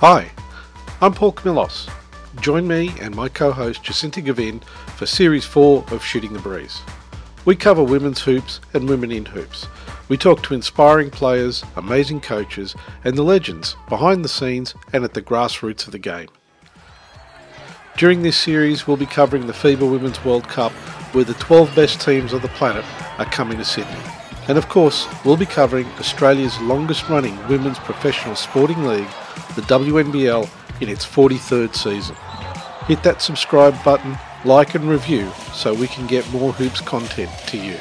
Hi, I'm Paul Camillos. Join me and my co host Jacinta Gavin for Series 4 of Shooting the Breeze. We cover women's hoops and women in hoops. We talk to inspiring players, amazing coaches, and the legends behind the scenes and at the grassroots of the game. During this series, we'll be covering the FIBA Women's World Cup, where the 12 best teams on the planet are coming to Sydney. And of course, we'll be covering Australia's longest running women's professional sporting league, the WNBL, in its 43rd season. Hit that subscribe button, like and review so we can get more hoops content to you.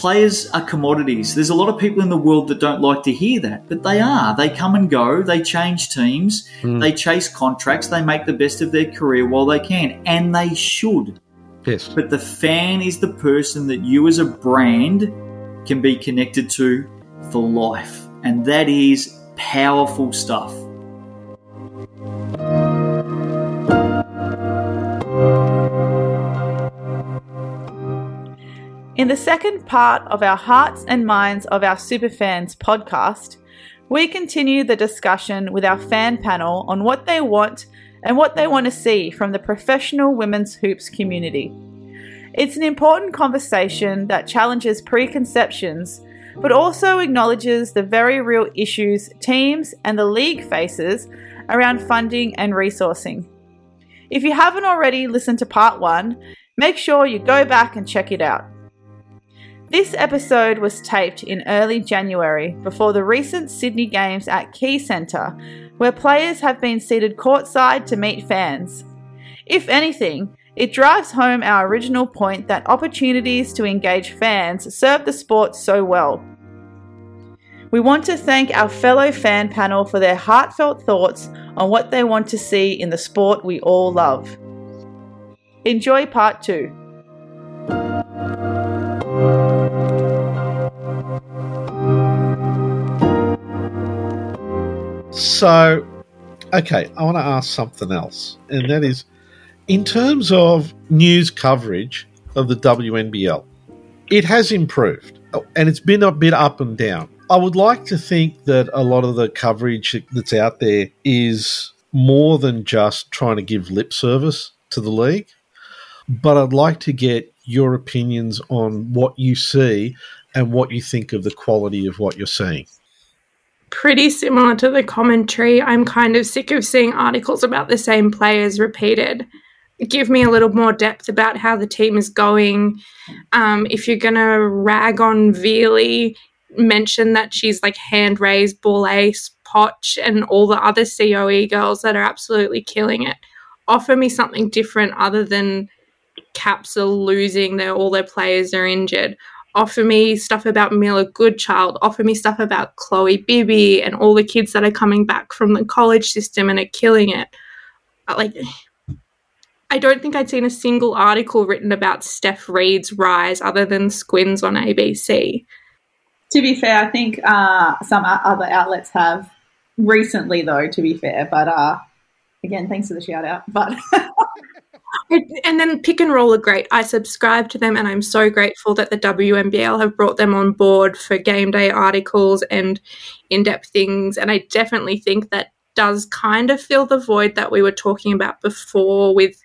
Players are commodities. There's a lot of people in the world that don't like to hear that, but they are. They come and go, they change teams, Mm. they chase contracts, they make the best of their career while they can, and they should. Yes. But the fan is the person that you as a brand can be connected to for life. And that is powerful stuff. In the second part of our Hearts and Minds of Our Superfans podcast, we continue the discussion with our fan panel on what they want and what they want to see from the professional women's hoops community. It's an important conversation that challenges preconceptions, but also acknowledges the very real issues teams and the league faces around funding and resourcing. If you haven't already listened to part one, make sure you go back and check it out. This episode was taped in early January before the recent Sydney Games at Quaycentre, where players have been seated courtside to meet fans. If anything, it drives home our original point that opportunities to engage fans serve the sport so well. We want to thank our fellow fan panel for their heartfelt thoughts on what they want to see in the sport we all love. Enjoy part two. So, okay, I want to ask something else, and that is in terms of news coverage of the WNBL, it has improved and it's been a bit up and down. I would like to think that a lot of the coverage that's out there is more than just trying to give lip service to the league, but I'd like to get your opinions on what you see and what you think of the quality of what you're seeing. pretty similar to the commentary. I'm kind of sick of seeing articles about the same players repeated. Give me a little more depth about how the team is going. Um, if you're going to rag on Veely, mention that she's like hand raised, Borlase, Potch, and all the other COE girls that are absolutely killing it. Offer me something different other than Caps are losing, their all their players are injured offer me stuff about Mila Goodchild, offer me stuff about Chloe Bibby and all the kids that are coming back from the college system and are killing it. Uh, Like, I don't think I'd seen a single article written about Steph Reid's rise other than Squins on ABC. To be fair, I think uh, some other outlets have recently, though. To be fair, but uh, again, thanks for the shout out. But And then Pick and Roll are great. I subscribe to them and I'm so grateful that the WNBL have brought them on board for game day articles and in depth things. And I definitely think that does kind of fill the void that we were talking about before with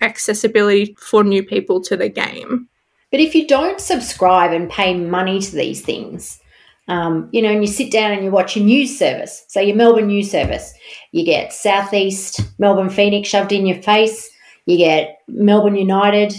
accessibility for new people to the game. But if you don't subscribe and pay money to these things, um, you know, and you sit down and you watch a news service, so your Melbourne news service, you get Southeast, Melbourne Phoenix shoved in your face, you get Melbourne United,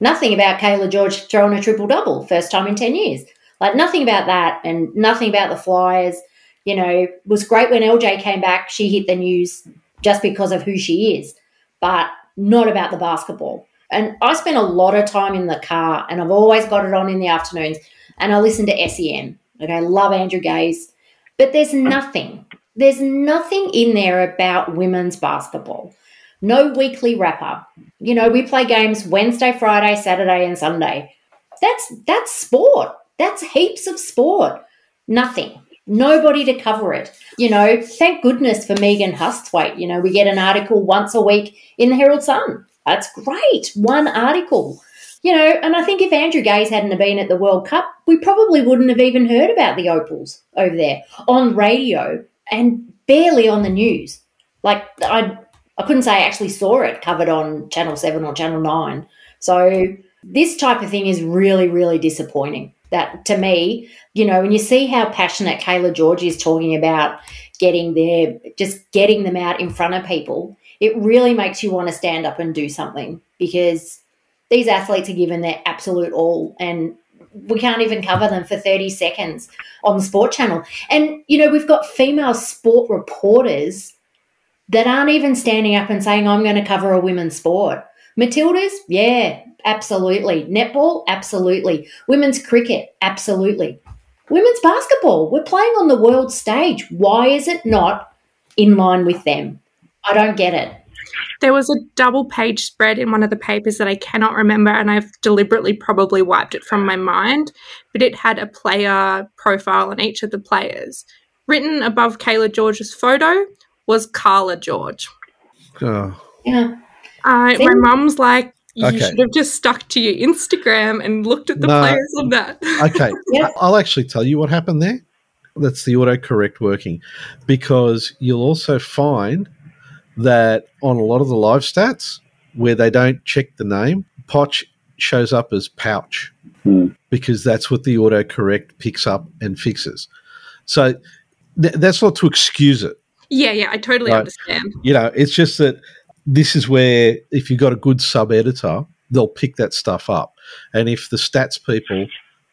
nothing about Kayla George throwing a triple double, first time in 10 years. Like nothing about that and nothing about the Flyers. You know, was great when LJ came back, she hit the news just because of who she is, but not about the basketball. And I spend a lot of time in the car and I've always got it on in the afternoons and I listen to SEN. Okay, love Andrew Gaze. But there's nothing, there's nothing in there about women's basketball. No weekly wrap up. You know, we play games Wednesday, Friday, Saturday, and Sunday. That's that's sport. That's heaps of sport. Nothing. Nobody to cover it. You know, thank goodness for Megan Hustwaite. You know, we get an article once a week in the Herald Sun. That's great. One article. You know, and I think if Andrew Gaze hadn't been at the World Cup, we probably wouldn't have even heard about the Opals over there on radio and barely on the news. Like I I couldn't say I actually saw it covered on Channel 7 or Channel 9. So this type of thing is really, really disappointing. That to me, you know, when you see how passionate Kayla George is talking about getting there, just getting them out in front of people, it really makes you want to stand up and do something because these athletes are given their absolute all and we can't even cover them for 30 seconds on the sport channel. And, you know, we've got female sport reporters that aren't even standing up and saying, I'm going to cover a women's sport. Matildas, yeah, absolutely. Netball, absolutely. Women's cricket, absolutely. Women's basketball, we're playing on the world stage. Why is it not in line with them? I don't get it. There was a double page spread in one of the papers that I cannot remember, and I've deliberately probably wiped it from my mind, but it had a player profile on each of the players. Written above Kayla George's photo was Carla George. Oh, Yeah. Uh, See? my mum's like, you Okay. should have just stuck to your Instagram and looked at the No. players on that. okay. Yeah. I- I'll actually tell you what happened there. That's the autocorrect working. Because you'll also find that on a lot of the live stats where they don't check the name, Potch shows up as Pouch Hmm. because that's what the autocorrect picks up and fixes. So th- that's not to excuse it. Yeah, yeah, I totally Right. understand. You know, it's just that this is where if you've got a good sub editor, they'll pick that stuff up. And if the stats people,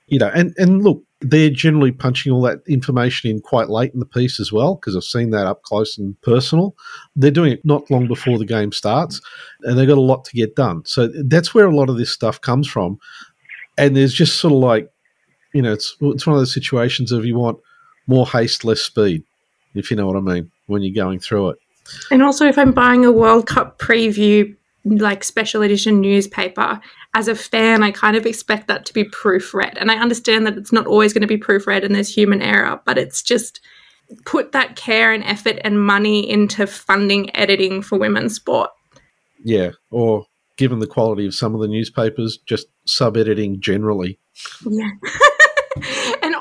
you know, and, and look, they're generally punching all that information in quite late in the piece as well, because I've seen that up close and personal. They're doing it not long before the game starts, and they've got a lot to get done. So that's where a lot of this stuff comes from. And there's just sort of like, you know, it's it's one of those situations of you want more haste, less speed, if you know what I mean, when you're going through it. And also, if I'm buying a World Cup preview, like special edition newspaper, as a fan, I kind of expect that to be proofread. And I understand that it's not always going to be proofread and there's human error, but it's just put that care and effort and money into funding editing for women's sport. Yeah, or given the quality of some of the newspapers, just sub editing generally. Yeah.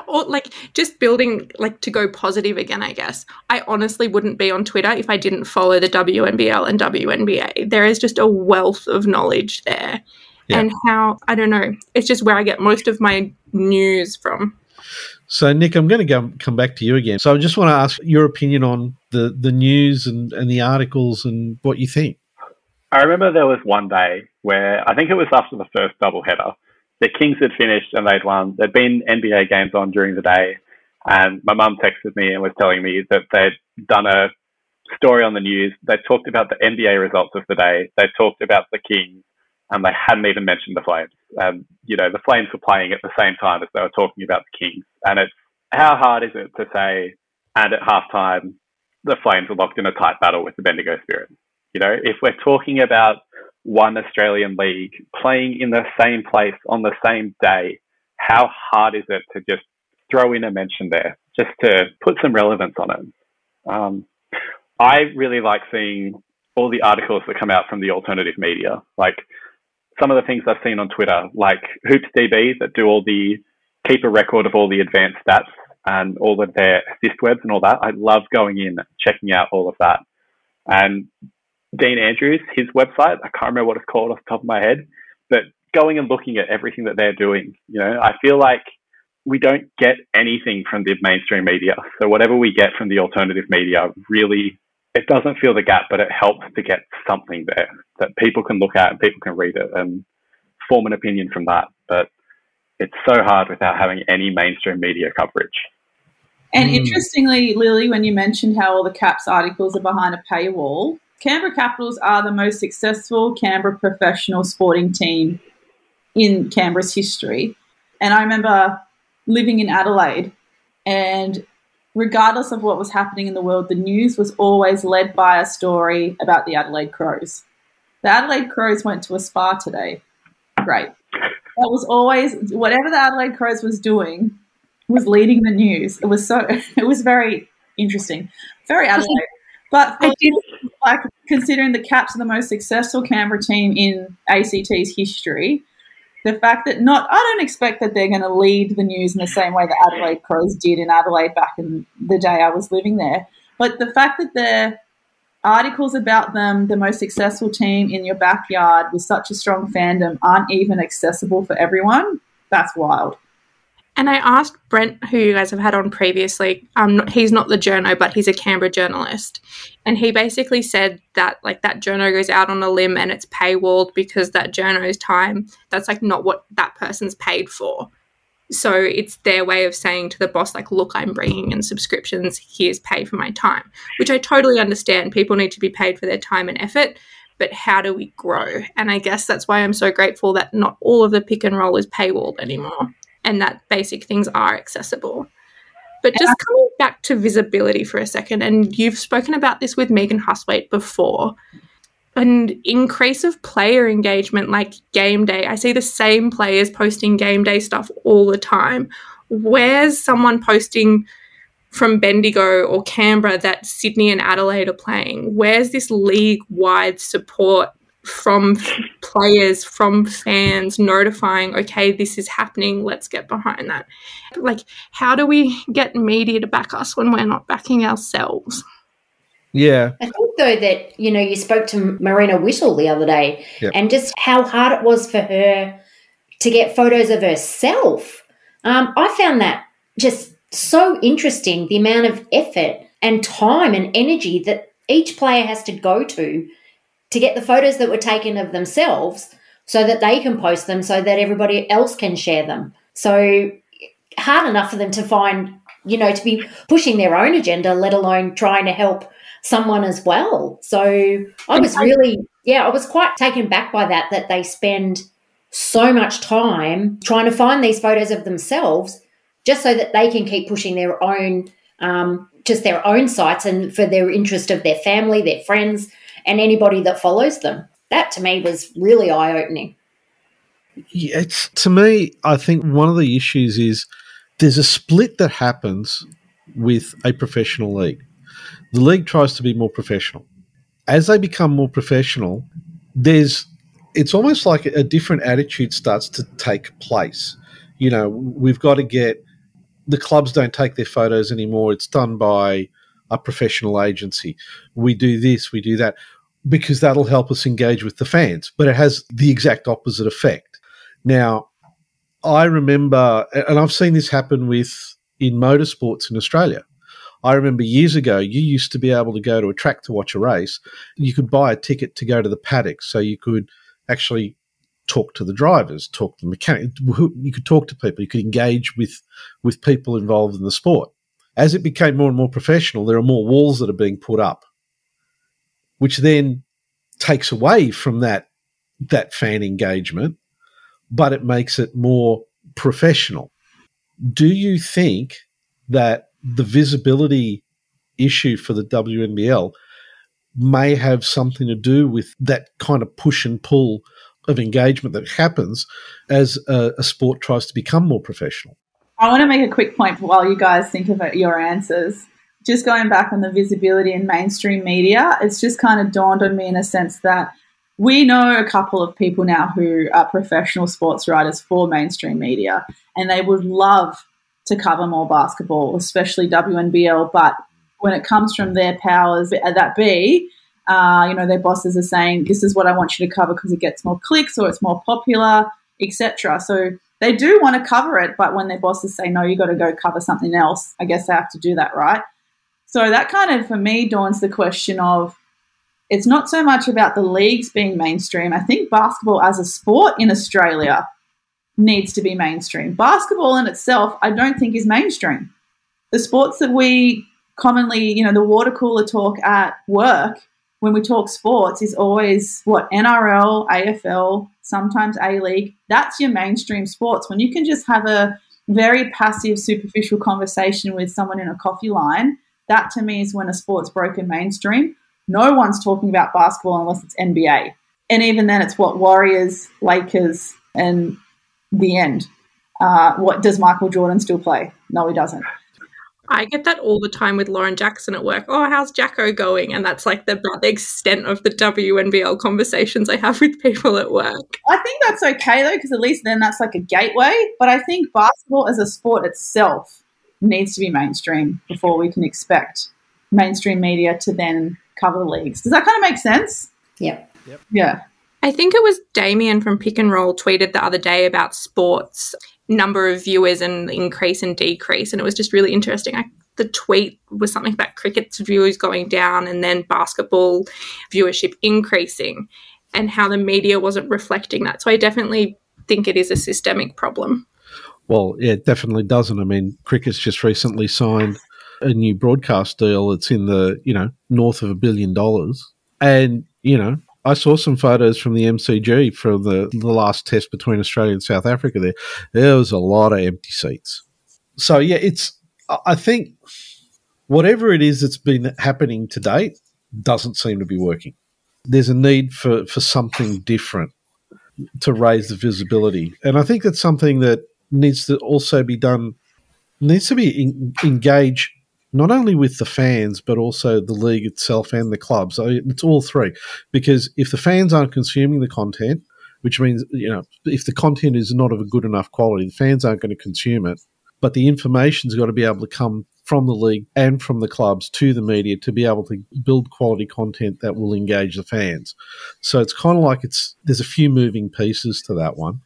and all, like just building like to go positive again, I guess. I honestly wouldn't be on Twitter if I didn't follow the WNBL and WNBA. There is just a wealth of knowledge there. Yeah. And how I don't know, it's just where I get most of my news from. So, Nick, I'm going to go, come back to you again. So, I just want to ask your opinion on the, the news and, and the articles and what you think. I remember there was one day where I think it was after the first doubleheader. The Kings had finished and they'd won. There'd been NBA games on during the day, and my mum texted me and was telling me that they'd done a story on the news. They talked about the NBA results of the day. They talked about the Kings, and they hadn't even mentioned the Flames. Um, you know, the Flames were playing at the same time as they were talking about the Kings, and it's how hard is it to say? And at halftime, the Flames are locked in a tight battle with the Bendigo Spirit. You know, if we're talking about one Australian league playing in the same place on the same day, how hard is it to just throw in a mention there, just to put some relevance on it? Um, I really like seeing all the articles that come out from the alternative media, like some of the things I've seen on Twitter, like HoopsDB that do all the keep a record of all the advanced stats and all of their assist webs and all that. I love going in, checking out all of that. And Dean Andrews, his website, I can't remember what it's called off the top of my head, but going and looking at everything that they're doing, you know, I feel like we don't get anything from the mainstream media. So whatever we get from the alternative media really it doesn't fill the gap, but it helps to get something there that people can look at and people can read it and form an opinion from that. But it's so hard without having any mainstream media coverage. And Mm. interestingly, Lily, when you mentioned how all the Caps articles are behind a paywall, Canberra Capitals are the most successful Canberra professional sporting team in Canberra's history. And I remember living in Adelaide, and regardless of what was happening in the world, the news was always led by a story about the Adelaide Crows. The Adelaide Crows went to a spa today. Great. That was always, whatever the Adelaide Crows was doing, was leading the news. It was so it was very interesting, very Adelaide. But for, like considering the Caps are the most successful Canberra team in ACT's history, the fact that not I don't expect that they're going to lead the news in the same way that Adelaide Crows did in Adelaide back in the day I was living there. But the fact that the articles about them, the most successful team in your backyard with such a strong fandom, aren't even accessible for everyone, that's wild. And I asked Brent, who you guys have had on previously. Um, he's not the journo, but he's a Canberra journalist, and he basically said that like that journo goes out on a limb and it's paywalled because that journo's time that's like not what that person's paid for. So it's their way of saying to the boss, like, look, I'm bringing in subscriptions. Here's pay for my time, which I totally understand. People need to be paid for their time and effort, but how do we grow? And I guess that's why I'm so grateful that not all of the pick and roll is paywalled anymore and that basic things are accessible. But just coming back to visibility for a second, and you've spoken about this with Megan Hustwaite before, an increase of player engagement like game day. I see the same players posting game day stuff all the time. Where's someone posting from Bendigo or Canberra that Sydney and Adelaide are playing? Where's this league wide support from players, from fans notifying, okay, this is happening, let's get behind that. Like, how do we get media to back us when we're not backing ourselves? Yeah. I think, though, that, you know, you spoke to Marena Whittle the other day Yep. and just how hard it was for her to get photos of herself. Um, I found that just so interesting the amount of effort and time and energy that each player has to go to to get the photos that were taken of themselves so that they can post them so that everybody else can share them. So hard enough for them to find, you know, to be pushing their own agenda, let alone trying to help someone as well. So I was really, yeah, I was quite taken back by that, that they spend so much time trying to find these photos of themselves just so that they can keep pushing their own, um, just their own sites and for their interest of their family, their friends, and anybody that follows them. That to me was really eye opening. Yeah, it's to me, I think one of the issues is there's a split that happens with a professional league. The league tries to be more professional. As they become more professional, there's it's almost like a different attitude starts to take place. You know, we've got to get the clubs don't take their photos anymore. It's done by a professional agency. We do this, we do that, because that'll help us engage with the fans. But it has the exact opposite effect. Now, I remember, and I've seen this happen with in motorsports in Australia. I remember years ago, you used to be able to go to a track to watch a race. You could buy a ticket to go to the paddock, so you could actually talk to the drivers, talk to the mechanic. You could talk to people. You could engage with with people involved in the sport. As it became more and more professional, there are more walls that are being put up, which then takes away from that that fan engagement, but it makes it more professional. Do you think that the visibility issue for the WNBL may have something to do with that kind of push and pull of engagement that happens as a, a sport tries to become more professional? I want to make a quick point while you guys think about your answers. Just going back on the visibility in mainstream media, it's just kind of dawned on me in a sense that we know a couple of people now who are professional sports writers for mainstream media, and they would love to cover more basketball, especially WNBL. But when it comes from their powers that be, uh, you know, their bosses are saying, "This is what I want you to cover because it gets more clicks or it's more popular, etc." So they do want to cover it, but when their bosses say, "No, you got to go cover something else," I guess they have to do that, right? So that kind of, for me, dawns the question of it's not so much about the leagues being mainstream. I think basketball as a sport in Australia needs to be mainstream. Basketball in itself, I don't think is mainstream. The sports that we commonly, you know, the water cooler talk at work when we talk sports is always what NRL, AFL, sometimes A League. That's your mainstream sports. When you can just have a very passive, superficial conversation with someone in a coffee line, that to me is when a sport's broken mainstream. No one's talking about basketball unless it's NBA. And even then, it's what Warriors, Lakers, and the end. Uh, what does Michael Jordan still play? No, he doesn't. I get that all the time with Lauren Jackson at work. Oh, how's Jacko going? And that's like the, the extent of the WNBL conversations I have with people at work. I think that's okay though, because at least then that's like a gateway. But I think basketball as a sport itself needs to be mainstream before we can expect mainstream media to then cover the leagues. Does that kind of make sense? Yep. Yeah. I think it was Damien from Pick and Roll tweeted the other day about sports number of viewers and increase and decrease, and it was just really interesting. I, the tweet was something about cricket's viewers going down and then basketball viewership increasing, and how the media wasn't reflecting that. So I definitely think it is a systemic problem. Well, yeah, it definitely doesn't. I mean, cricket's just recently signed a new broadcast deal. It's in the you know north of a billion dollars, and you know I saw some photos from the MCG from the, the last test between Australia and South Africa there. There was a lot of empty seats. So, yeah, it's, I think whatever it is that's been happening to date doesn't seem to be working. There's a need for, for something different to raise the visibility. And I think that's something that needs to also be done, needs to be in, engaged not only with the fans but also the league itself and the clubs. It's all three because if the fans aren't consuming the content, which means you know if the content is not of a good enough quality, the fans aren't going to consume it. But the information's got to be able to come from the league and from the clubs to the media to be able to build quality content that will engage the fans. So it's kind of like it's there's a few moving pieces to that one.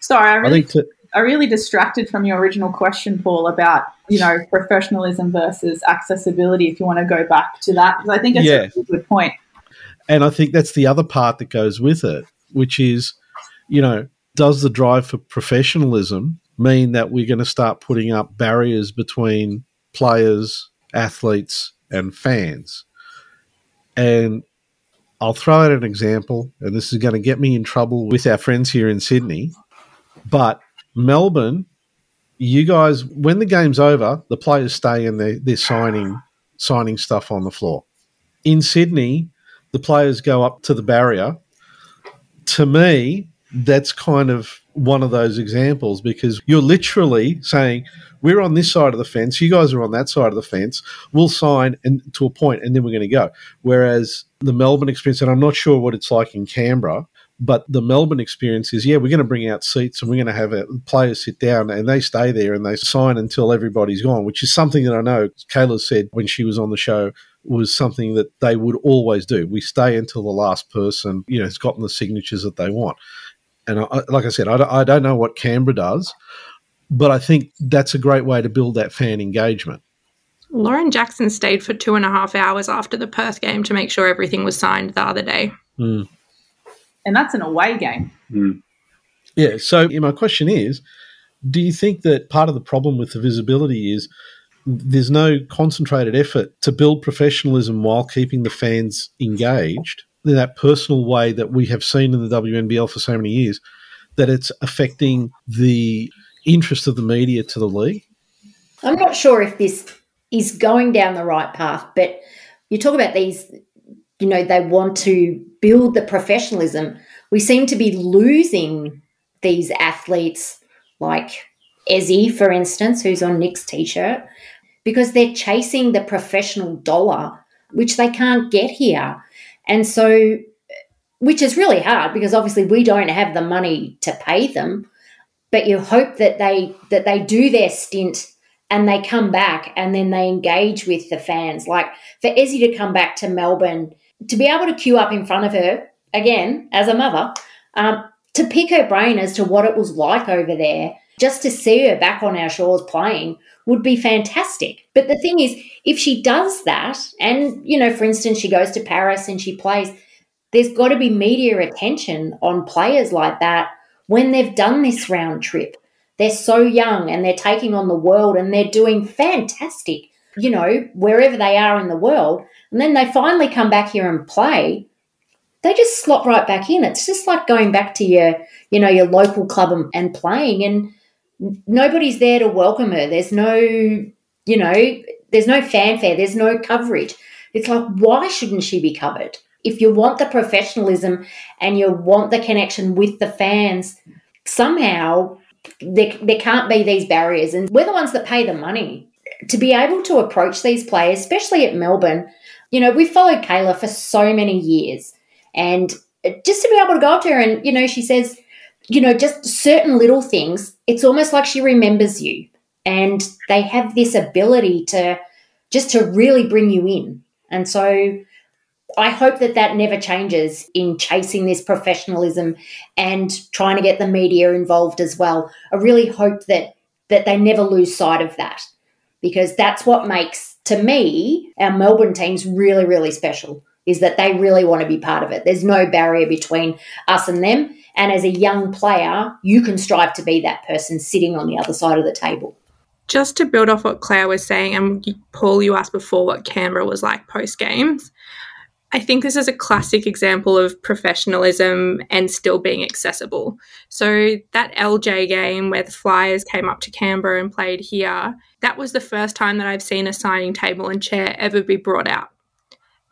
Sorry, I really I think to, I really distracted from your original question, Paul, about you know professionalism versus accessibility. If you want to go back to that, because I think it's Yeah. a good point. And I think that's the other part that goes with it, which is, you know, does the drive for professionalism mean that we're going to start putting up barriers between players, athletes, and fans? And I'll throw out an example, and this is going to get me in trouble with our friends here in Sydney. But Melbourne, you guys, when the game's over, the players stay and they're, they're signing signing stuff on the floor. In Sydney, the players go up to the barrier. To me, that's kind of one of those examples because you're literally saying, We're on this side of the fence, you guys are on that side of the fence, we'll sign and to a point and then we're going to go. Whereas the Melbourne experience, and I'm not sure what it's like in Canberra, but the Melbourne experience is, yeah, we're going to bring out seats and we're going to have uh players sit down and they stay there and they sign until everybody's gone, which is something that I know Kayla said when she was on the show was something that they would always do. We stay until the last person, you know, has gotten the signatures that they want. And I, like I said, I don't, I don't know what Canberra does, but I think that's a great way to build that fan engagement. Lauren Jackson stayed for two and a half hours after the Perth game to make sure everything was signed the other day. Mm. And that's an away game. Mm. Yeah. So my question is, do you think that part of the problem with the visibility is there's no concentrated effort to build professionalism while keeping the fans engaged in that personal way that we have seen in the WNBL for so many years, that it's affecting the interest of the media to the league? I'm not sure if this is going down the right path, but you talk about these, you know, they want to build the professionalism. We seem to be losing these athletes like Ezi, for instance, who's on Nick's t shirt, because they're chasing the professional dollar, which they can't get here. And so, which is really hard because obviously we don't have the money to pay them but you hope that they that they do their stint and they come back and then they engage with the fans. Like for Ezi to come back to Melbourne, to be able to queue up in front of her again as a mother, um, to pick her brain as to what it was like over there, just to see her back on our shores playing would be fantastic. But the thing is, if she does that, and you know, for instance, she goes to Paris and she plays, there's got to be media attention on players like that when they've done this round trip. They're so young and they're taking on the world and they're doing fantastic, you know, wherever they are in the world. And then they finally come back here and play. They just slot right back in. It's just like going back to your, you know, your local club and, and playing and nobody's there to welcome her. There's no, you know, there's no fanfare, there's no coverage. It's like, why shouldn't she be covered? If you want the professionalism and you want the connection with the fans, somehow there, there can't be these barriers. And we're the ones that pay the money to be able to approach these players, especially at Melbourne. You know, we followed Kayla for so many years. And just to be able to go up to her and, you know, she says, you know, just certain little things, it's almost like she remembers you. And they have this ability to just to really bring you in. And so I hope that that never changes in chasing this professionalism and trying to get the media involved as well. I really hope that that they never lose sight of that because that's what makes to me our Melbourne teams really really special is that they really want to be part of it. There's no barrier between us and them and as a young player, you can strive to be that person sitting on the other side of the table. Just to build off what Claire was saying, and Paul, you asked before what Canberra was like post games. I think this is a classic example of professionalism and still being accessible. So, that LJ game where the Flyers came up to Canberra and played here, that was the first time that I've seen a signing table and chair ever be brought out.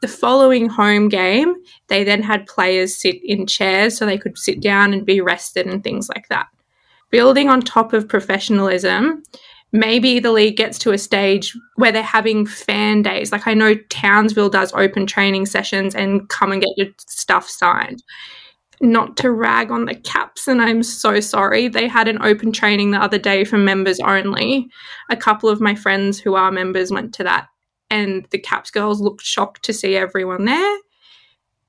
The following home game, they then had players sit in chairs so they could sit down and be rested and things like that. Building on top of professionalism, maybe the league gets to a stage where they're having fan days. Like I know Townsville does open training sessions and come and get your stuff signed. Not to rag on the caps, and I'm so sorry. They had an open training the other day for members only. A couple of my friends who are members went to that, and the caps girls looked shocked to see everyone there.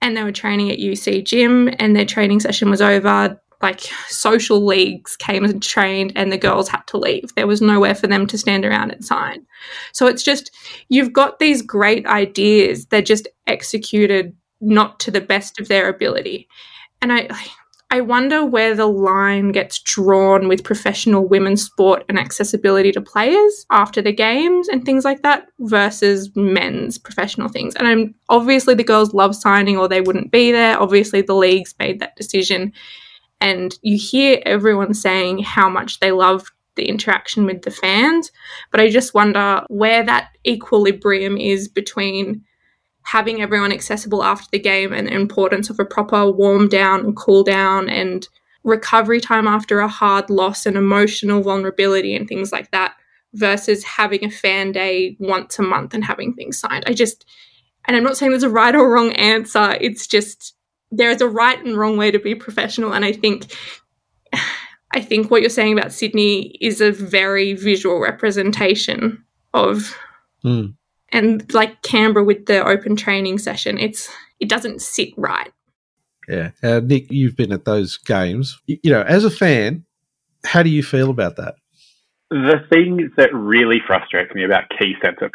And they were training at UC Gym, and their training session was over like social leagues came and trained and the girls had to leave. There was nowhere for them to stand around and sign. So it's just, you've got these great ideas. They're just executed not to the best of their ability. And I, I wonder where the line gets drawn with professional women's sport and accessibility to players after the games and things like that versus men's professional things. And I'm obviously the girls love signing or they wouldn't be there. Obviously the leagues made that decision and you hear everyone saying how much they love the interaction with the fans. But I just wonder where that equilibrium is between having everyone accessible after the game and the importance of a proper warm down and cool down and recovery time after a hard loss and emotional vulnerability and things like that versus having a fan day once a month and having things signed. I just, and I'm not saying there's a right or wrong answer, it's just there is a right and wrong way to be professional and i think i think what you're saying about sydney is a very visual representation of mm. and like canberra with the open training session it's it doesn't sit right. Yeah. Uh, nick you've been at those games. You know as a fan how do you feel about that? The thing that really frustrates me about Quaycentre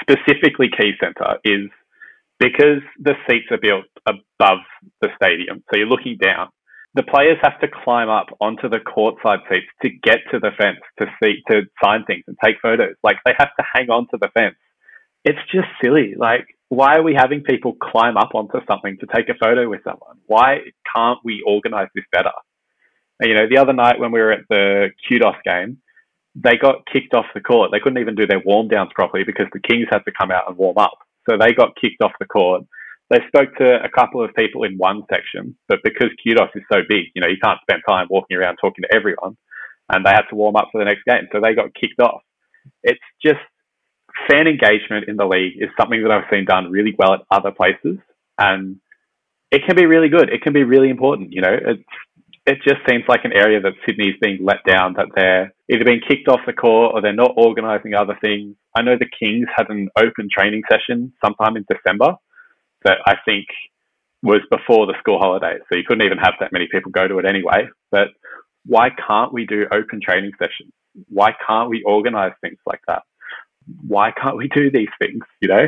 specifically Quaycentre is because the seats are built above the stadium, so you're looking down. The players have to climb up onto the courtside seats to get to the fence to see to sign things and take photos. Like they have to hang on to the fence. It's just silly. Like why are we having people climb up onto something to take a photo with someone? Why can't we organize this better? You know, the other night when we were at the Kudos game, they got kicked off the court. They couldn't even do their warm downs properly because the Kings had to come out and warm up. So they got kicked off the court. They spoke to a couple of people in one section, but because Kudos is so big, you know, you can't spend time walking around talking to everyone, and they had to warm up for the next game. So they got kicked off. It's just fan engagement in the league is something that I've seen done really well at other places, and it can be really good. It can be really important. You know, it's it just seems like an area that Sydney's being let down, that they're either being kicked off the court or they're not organising other things. I know the Kings had an open training session sometime in December that I think was before the school holidays. So you couldn't even have that many people go to it anyway. But why can't we do open training sessions? Why can't we organise things like that? Why can't we do these things, you know?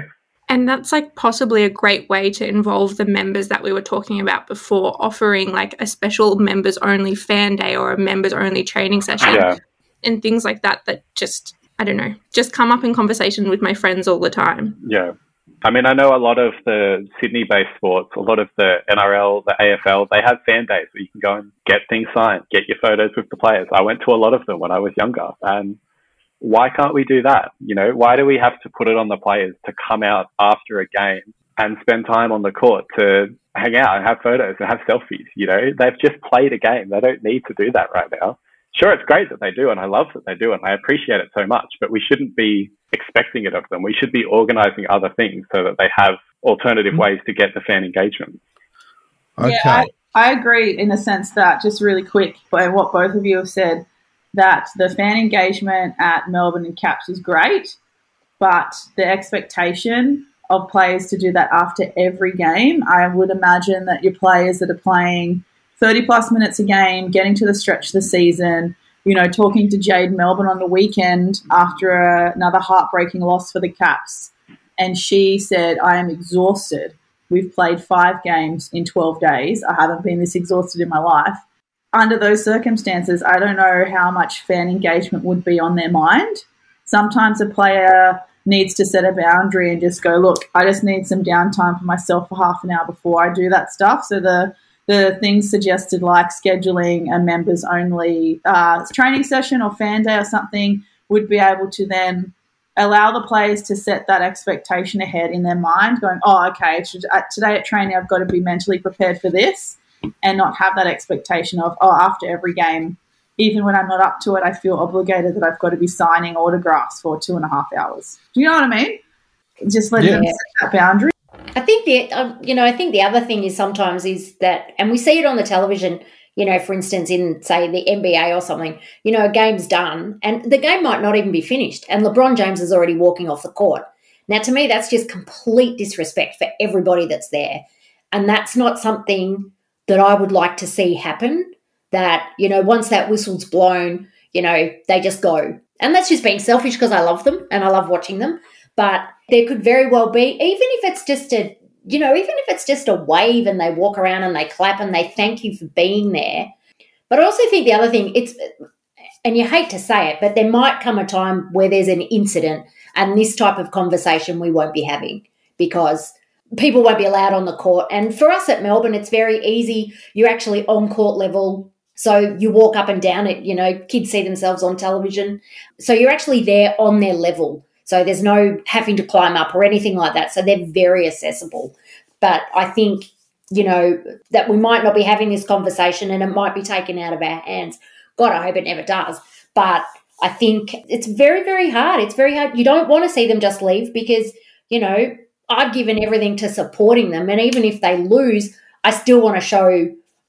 And that's like possibly a great way to involve the members that we were talking about before, offering like a special members only fan day or a members only training session Yeah. and things like that that just I don't know, just come up in conversation with my friends all the time. Yeah. I mean, I know a lot of the Sydney based sports, a lot of the NRL, the AFL, they have fan days where you can go and get things signed, get your photos with the players. I went to a lot of them when I was younger. And why can't we do that? You know, why do we have to put it on the players to come out after a game and spend time on the court to hang out and have photos and have selfies? You know, they've just played a game. They don't need to do that right now. sure, it's great that they do, and I love that they do, and I appreciate it so much, but we shouldn't be expecting it of them. We should be organizing other things so that they have alternative Mm. ways to get the fan engagement. Okay. Yeah, I, I agree in the sense that, just really quick, by what both of you have said, that the fan engagement at Melbourne and Caps is great, but the expectation of players to do that after every game, I would imagine that your players that are playing 30 plus minutes a game, getting to the stretch of the season, you know, talking to Jade Melbourne on the weekend after a, another heartbreaking loss for the Caps, and she said, I am exhausted. We've played five games in 12 days. I haven't been this exhausted in my life. Under those circumstances, I don't know how much fan engagement would be on their mind. Sometimes a player needs to set a boundary and just go, look, I just need some downtime for myself for half an hour before I do that stuff. So the the things suggested like scheduling a members only uh, training session or fan day or something would be able to then allow the players to set that expectation ahead in their mind, going, oh, okay, today at training, I've got to be mentally prepared for this and not have that expectation of, oh, after every game, even when I'm not up to it, I feel obligated that I've got to be signing autographs for two and a half hours. Do you know what I mean? Just letting Yeah. them set that boundary. I think the um, you know I think the other thing is sometimes is that and we see it on the television you know for instance in say the NBA or something you know a game's done and the game might not even be finished and LeBron James is already walking off the court. Now to me that's just complete disrespect for everybody that's there. And that's not something that I would like to see happen that you know once that whistle's blown you know they just go. And that's just being selfish because I love them and I love watching them but there could very well be even if it's just a you know even if it's just a wave and they walk around and they clap and they thank you for being there. But i also think the other thing it's and you hate to say it but there might come a time where there's an incident and this type of conversation we won't be having because people won't be allowed on the court. And for us at melbourne it's very easy. You're actually on court level. So you walk up and down it you know kids see themselves on television. So you're actually there on their level so there's no having to climb up or anything like that. So they're very accessible. But I think, you know, that we might not be having this conversation and it might be taken out of our hands. God, I hope it never does. But I think it's very, very hard. It's very hard. You don't want to see them just leave because, you know, I've given everything to supporting them. And even if they lose, I still want to show,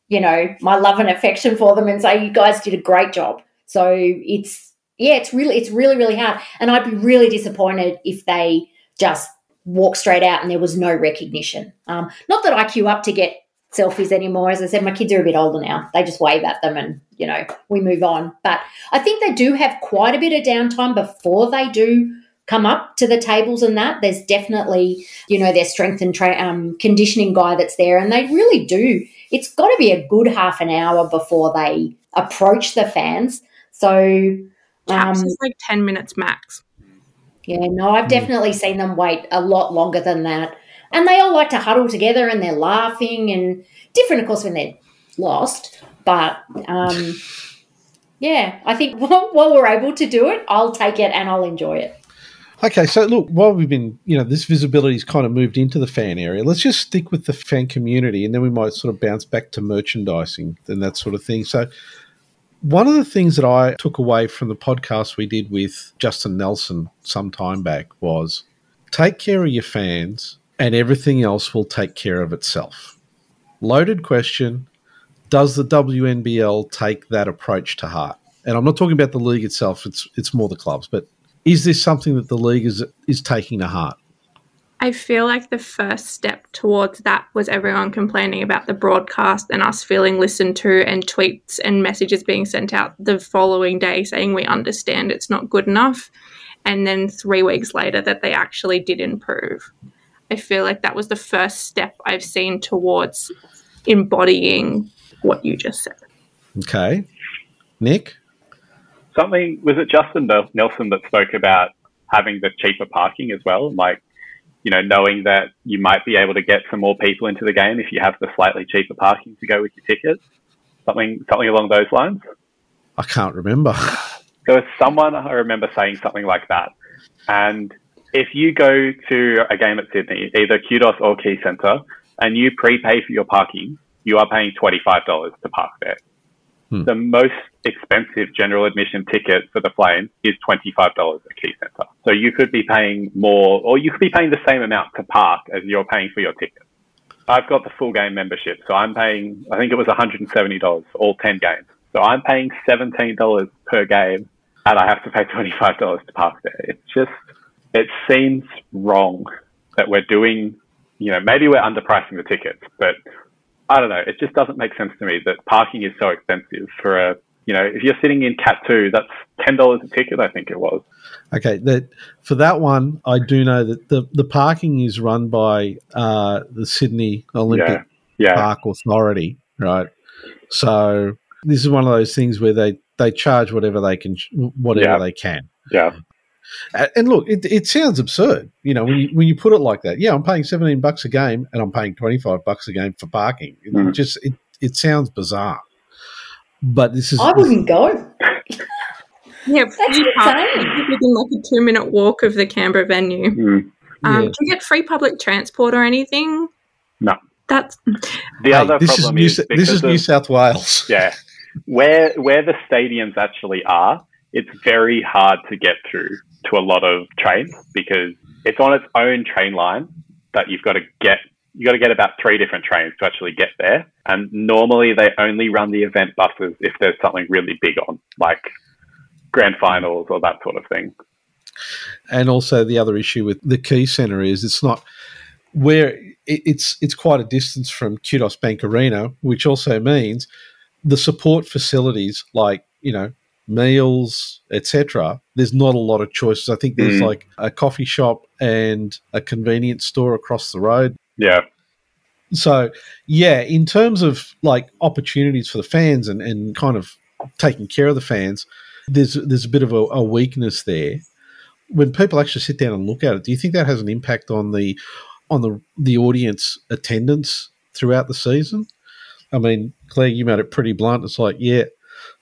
you know, my love and affection for them and say, you guys did a great job. So it's, yeah, it's really, it's really, really hard. And I'd be really disappointed if they just walk straight out and there was no recognition. Um, not that I queue up to get selfies anymore. As I said, my kids are a bit older now. They just wave at them and, you know, we move on. But I think they do have quite a bit of downtime before they do come up to the tables and that. There's definitely, you know, their strength and tra- um, conditioning guy that's there. And they really do. It's got to be a good half an hour before they approach the fans. So, Caps um, is like 10 minutes max. yeah, no, I've definitely seen them wait a lot longer than that. And they all like to huddle together and they're laughing and different, of course, when they're lost. But um, yeah, I think while, while we're able to do it, I'll take it and I'll enjoy it. Okay, so look, while we've been, you know, this visibility's kind of moved into the fan area, let's just stick with the fan community and then we might sort of bounce back to merchandising and that sort of thing. So, one of the things that I took away from the podcast we did with Justin Nelson some time back was take care of your fans and everything else will take care of itself. Loaded question Does the WNBL take that approach to heart? And I'm not talking about the league itself, it's, it's more the clubs, but is this something that the league is is taking to heart? I feel like the first step towards that was everyone complaining about the broadcast and us feeling listened to and tweets and messages being sent out the following day saying we understand it's not good enough. And then three weeks later, that they actually did improve. I feel like that was the first step I've seen towards embodying what you just said. Okay, Nick. Something was it Justin Nelson that spoke about having the cheaper parking as well, like you know knowing that you might be able to get some more people into the game if you have the slightly cheaper parking to go with your ticket. Something something along those lines. I can't remember. There was someone I remember saying something like that. And if you go to a game at Sydney, either Kudos or Quaycentre, and you prepay for your parking, you are paying $25 to park there. Hmm. The most expensive general admission ticket for the Flames is $25 at Quaycentre. So you could be paying more, or you could be paying the same amount to park as you're paying for your ticket. I've got the full game membership, so I'm paying, I think it was $170 for all 10 games. So I'm paying $17 per game, and I have to pay $25 to park there. It's just, it seems wrong that we're doing, you know, maybe we're underpricing the tickets, but I don't know. It just doesn't make sense to me that parking is so expensive for a, you know, if you're sitting in Cat 2, that's $10 a ticket, I think it was. Okay, that for that one, I do know that the, the parking is run by uh, the Sydney Olympic Yeah. Yeah. Park Authority, right? So this is one of those things where they, they charge whatever they can, whatever Yeah. they can. Yeah. A- And look, it, it sounds absurd, you know, when you when you put it like that. Yeah, I'm paying seventeen bucks a game, and I'm paying twenty five bucks a game for parking. It Mhm. just it, it sounds bizarre, but this is I wouldn't go. Yeah, That's free parking insane. within like a two minute walk of the Canberra venue. Mm. Um, Yeah. Do you get free public transport or anything? No. That's The Hey, other this is problem New, is, Sa- this is New of- South Wales. Yeah. Where where the stadiums actually are, it's very hard to get through to a lot of trains because it's on its own train line that you've got to get you got to get about three different trains to actually get there. And normally they only run the event buses if there's something really big on, like grand finals or that sort of thing. And also the other issue with the Quaycentre is it's not where it, it's it's quite a distance from Qudos Bank Arena, which also means the support facilities like you know meals etc. There's not a lot of choices. I think there's Mm. like a coffee shop and a convenience store across the road. Yeah. So yeah, in terms of like opportunities for the fans and, and kind of taking care of the fans, there's there's a bit of a, a weakness there. When people actually sit down and look at it, do you think that has an impact on the on the the audience attendance throughout the season? I mean, Claire, you made it pretty blunt. It's like, yeah,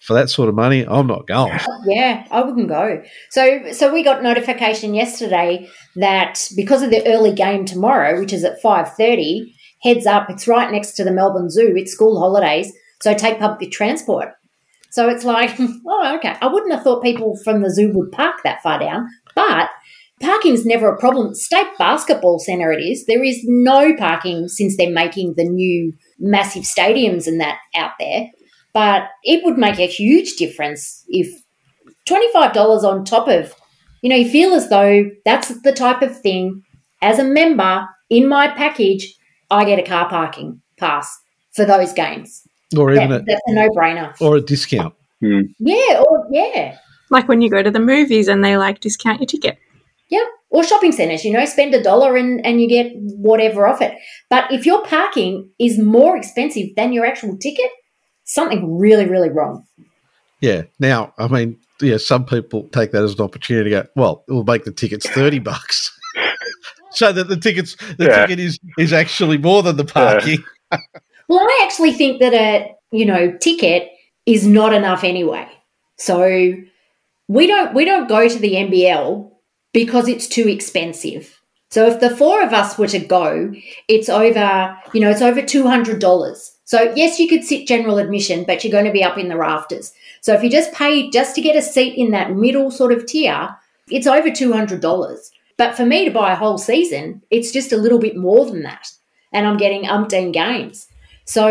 for that sort of money, I'm not going. Yeah, I wouldn't go. So so we got notification yesterday that because of the early game tomorrow, which is at 5:30, heads up, it's right next to the Melbourne Zoo. It's school holidays, so take public transport. So it's like, oh, okay. I wouldn't have thought people from the zoo would park that far down, but parking's never a problem. State basketball centre it is. There is no parking since they're making the new massive stadiums and that out there. But it would make a huge difference if $25 on top of, you know, you feel as though that's the type of thing as a member in my package, I get a car parking pass for those games. Or even That, a, that's a no brainer. or a discount. Hmm. Yeah, or yeah. like when you go to the movies and they like discount your ticket. Yeah, or shopping centres, you know, spend a dollar and, and you get whatever off it. But if your parking is more expensive than your actual ticket, something really, really wrong. Yeah. Now, I mean, yeah, some people take that as an opportunity to go, well, it will make the tickets 30 bucks. so that the tickets the Yeah. ticket is is actually more than the parking. Well, I actually think that a you know ticket is not enough anyway. So we don't we don't go to the NBL because it's too expensive. So if the four of us were to go, it's over you know it's over two hundred dollars. So yes, you could sit general admission, but you're going to be up in the rafters. So if you just pay just to get a seat in that middle sort of tier, it's over two hundred dollars. But for me to buy a whole season, it's just a little bit more than that, and I'm getting umpteen games. So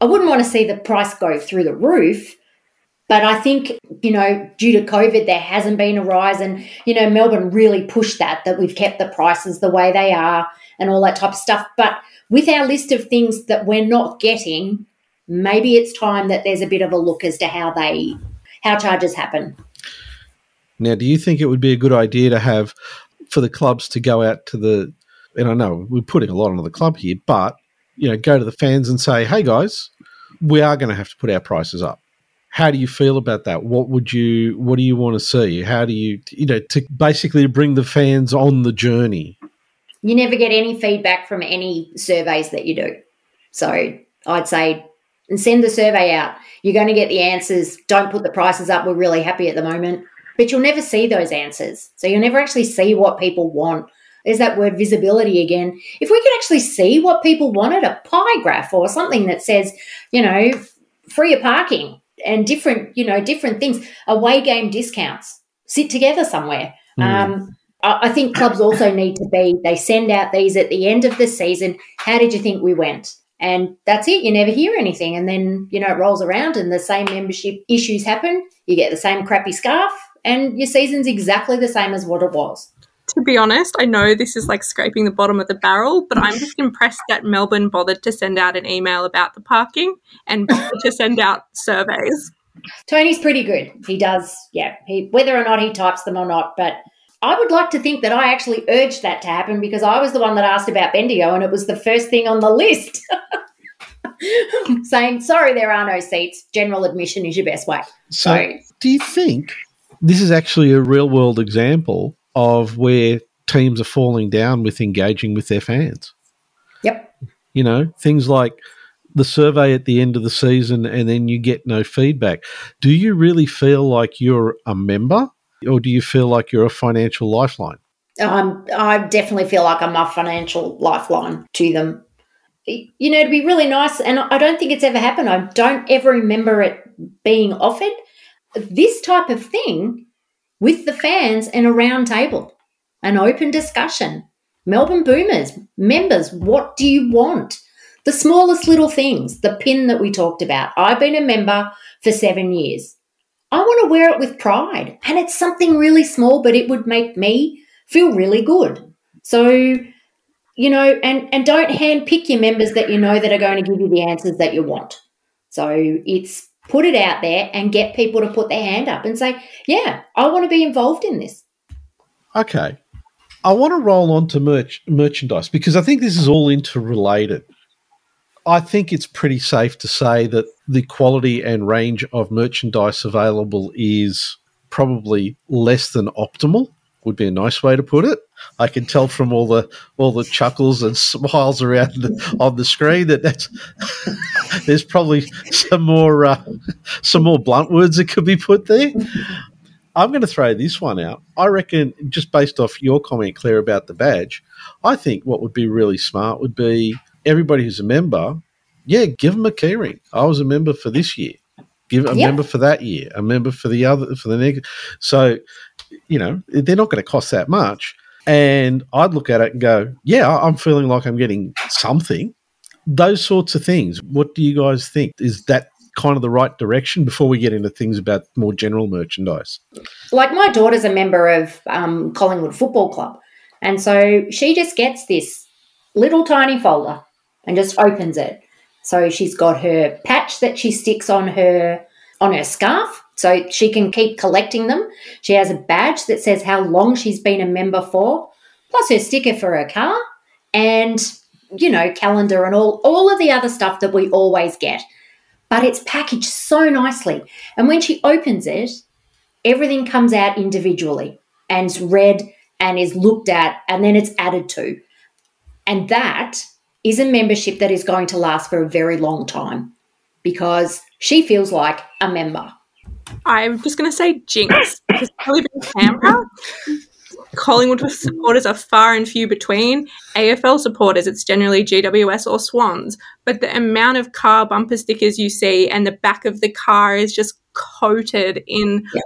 I wouldn't want to see the price go through the roof. But I think, you know, due to COVID, there hasn't been a rise. And, you know, Melbourne really pushed that, that we've kept the prices the way they are and all that type of stuff. But with our list of things that we're not getting, maybe it's time that there's a bit of a look as to how they, how charges happen. Now, do you think it would be a good idea to have for the clubs to go out to the and I know we're putting a lot onto the club here, but you know, go to the fans and say, "Hey guys, we are going to have to put our prices up." How do you feel about that? What would you what do you want to see? How do you you know to basically bring the fans on the journey? You never get any feedback from any surveys that you do. So I'd say and send the survey out. You're going to get the answers. Don't put the prices up. We're really happy at the moment. But you'll never see those answers. So you'll never actually see what people want. There's that word visibility again. If we could actually see what people wanted, a pie graph or something that says, you know, free of parking and different, you know, different things. Away game discounts. Sit together somewhere. Mm. Um, I, think clubs also need to be. They send out these at the end of the season. How did you think we went? And that's it. You never hear anything, and then you know it rolls around, and the same membership issues happen. You get the same crappy scarf, and your season's exactly the same as what it was. To be honest, I know this is like scraping the bottom of the barrel, but I'm just impressed that Melbourne bothered to send out an email about the parking and to send out surveys. Tony's pretty good. He does, yeah. He whether or not he types them or not, but I would like to think that I actually urged that to happen because I was the one that asked about Bendigo and it was the first thing on the list. Saying, sorry, there are no seats. General admission is your best way. So, So, do you think this is actually a real world example of where teams are falling down with engaging with their fans? yep. You know, things like the survey at the end of the season and then you get no feedback. Do you really feel like you're a member or do you feel like you're a financial lifeline? Um, I definitely feel like I'm a financial lifeline to them. You know, to be really nice, and I don't think it's ever happened. I don't ever remember it being offered. This type of thing with the fans and a round table, an open discussion. Melbourne Boomers, members, what do you want? The smallest little things, the pin that we talked about. I've been a member for seven years. I want to wear it with pride. And it's something really small, but it would make me feel really good. So, you know, and, and don't hand pick your members that you know that are going to give you the answers that you want. So it's put it out there and get people to put their hand up and say, yeah, I want to be involved in this. Okay. I want to roll on to merch, merchandise because I think this is all interrelated. I think it's pretty safe to say that the quality and range of merchandise available is probably less than optimal. Would be a nice way to put it. I can tell from all the all the chuckles and smiles around the, on the screen that that's there's probably some more uh, some more blunt words that could be put there. I'm going to throw this one out. I reckon, just based off your comment, Claire, about the badge, I think what would be really smart would be everybody who's a member, yeah, give them a keyring. I was a member for this year. Give a Yeah. member for that year, a member for the other, for the next. So, you know, they're not going to cost that much. And I'd look at it and go, yeah, I'm feeling like I'm getting something. Those sorts of things. What do you guys think? Is that kind of the right direction before we get into things about more general merchandise? like my daughter's a member of um, Collingwood Football Club, and so she just gets this little tiny folder and just opens it. So she's got her patch that she sticks on her on her scarf, so she can keep collecting them. She has a badge that says how long she's been a member for, plus her sticker for her car, and you know calendar and all all of the other stuff that we always get. But it's packaged so nicely, and when she opens it, everything comes out individually and is read and is looked at and then it's added to. And that is a membership that is going to last for a very long time because she feels like a member. I'm just going to say jinx because I live in Canberra. Collingwood supporters are far and few between. AFL supporters, it's generally GWS or Swans. But the amount of car bumper stickers you see and the back of the car is just coated in. Yeah.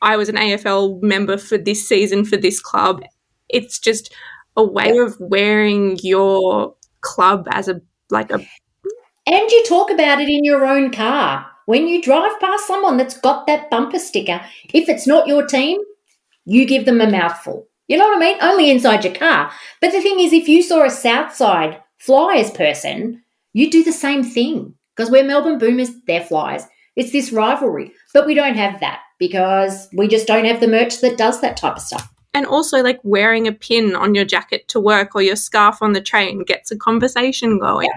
I was an AFL member for this season for this club. It's just a way of wearing your club as a like a And you talk about it in your own car. When you drive past someone that's got that bumper sticker, if it's not your team, you give them a mouthful. You know what I mean? Only inside your car. But the thing is, if you saw a Southside Flyers person, you do the same thing because we're Melbourne Boomers, they're Flyers. It's this rivalry. But we don't have that because we just don't have the merch that does that type of stuff. And also like wearing a pin on your jacket to work or your scarf on the train gets a conversation going.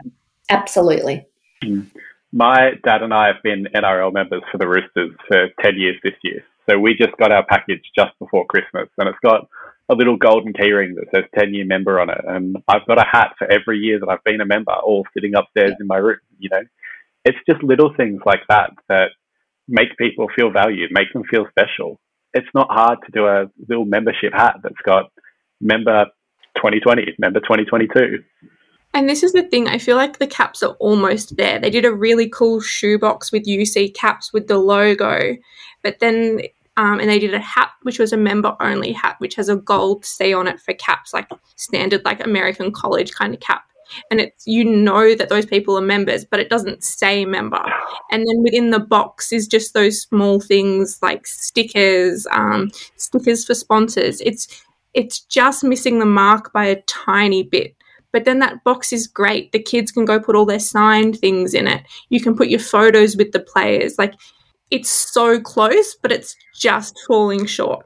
Absolutely. Mm. My dad and I have been NRL members for the Roosters for 10 years this year. So we just got our package just before Christmas and it's got a little golden keyring that says 10 year member on it. And I've got a hat for every year that I've been a member, all sitting upstairs in my room, you know. It's just little things like that that make people feel valued, make them feel special. It's not hard to do a little membership hat that's got member 2020, member 2022. And this is the thing, I feel like the caps are almost there. They did a really cool shoebox with UC caps with the logo, but then, um, and they did a hat, which was a member only hat, which has a gold C on it for caps, like standard, like American college kind of cap. And it's, you know that those people are members, but it doesn't say member. And then within the box is just those small things like stickers, um, stickers for sponsors. It's, it's just missing the mark by a tiny bit but then that box is great. The kids can go put all their signed things in it. You can put your photos with the players. Like it's so close, but it's just falling short.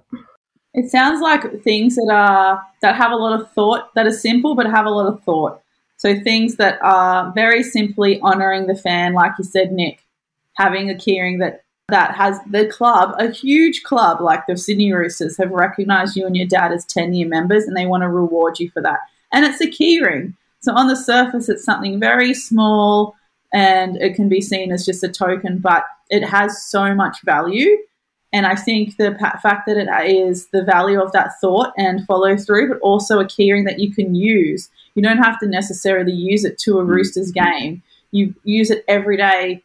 It sounds like things that are that have a lot of thought, that are simple but have a lot of thought. So things that are very simply honouring the fan, like you said, Nick, having a keyring that that has the club, a huge club like the Sydney Roosters, have recognised you and your dad as ten year members, and they want to reward you for that and it's a keyring. So on the surface, it's something very small and it can be seen as just a token, but it has so much value. And I think the fact that it is the value of that thought and follow through, but also a keyring that you can use. You don't have to necessarily use it to a mm. Roosters game. You use it every day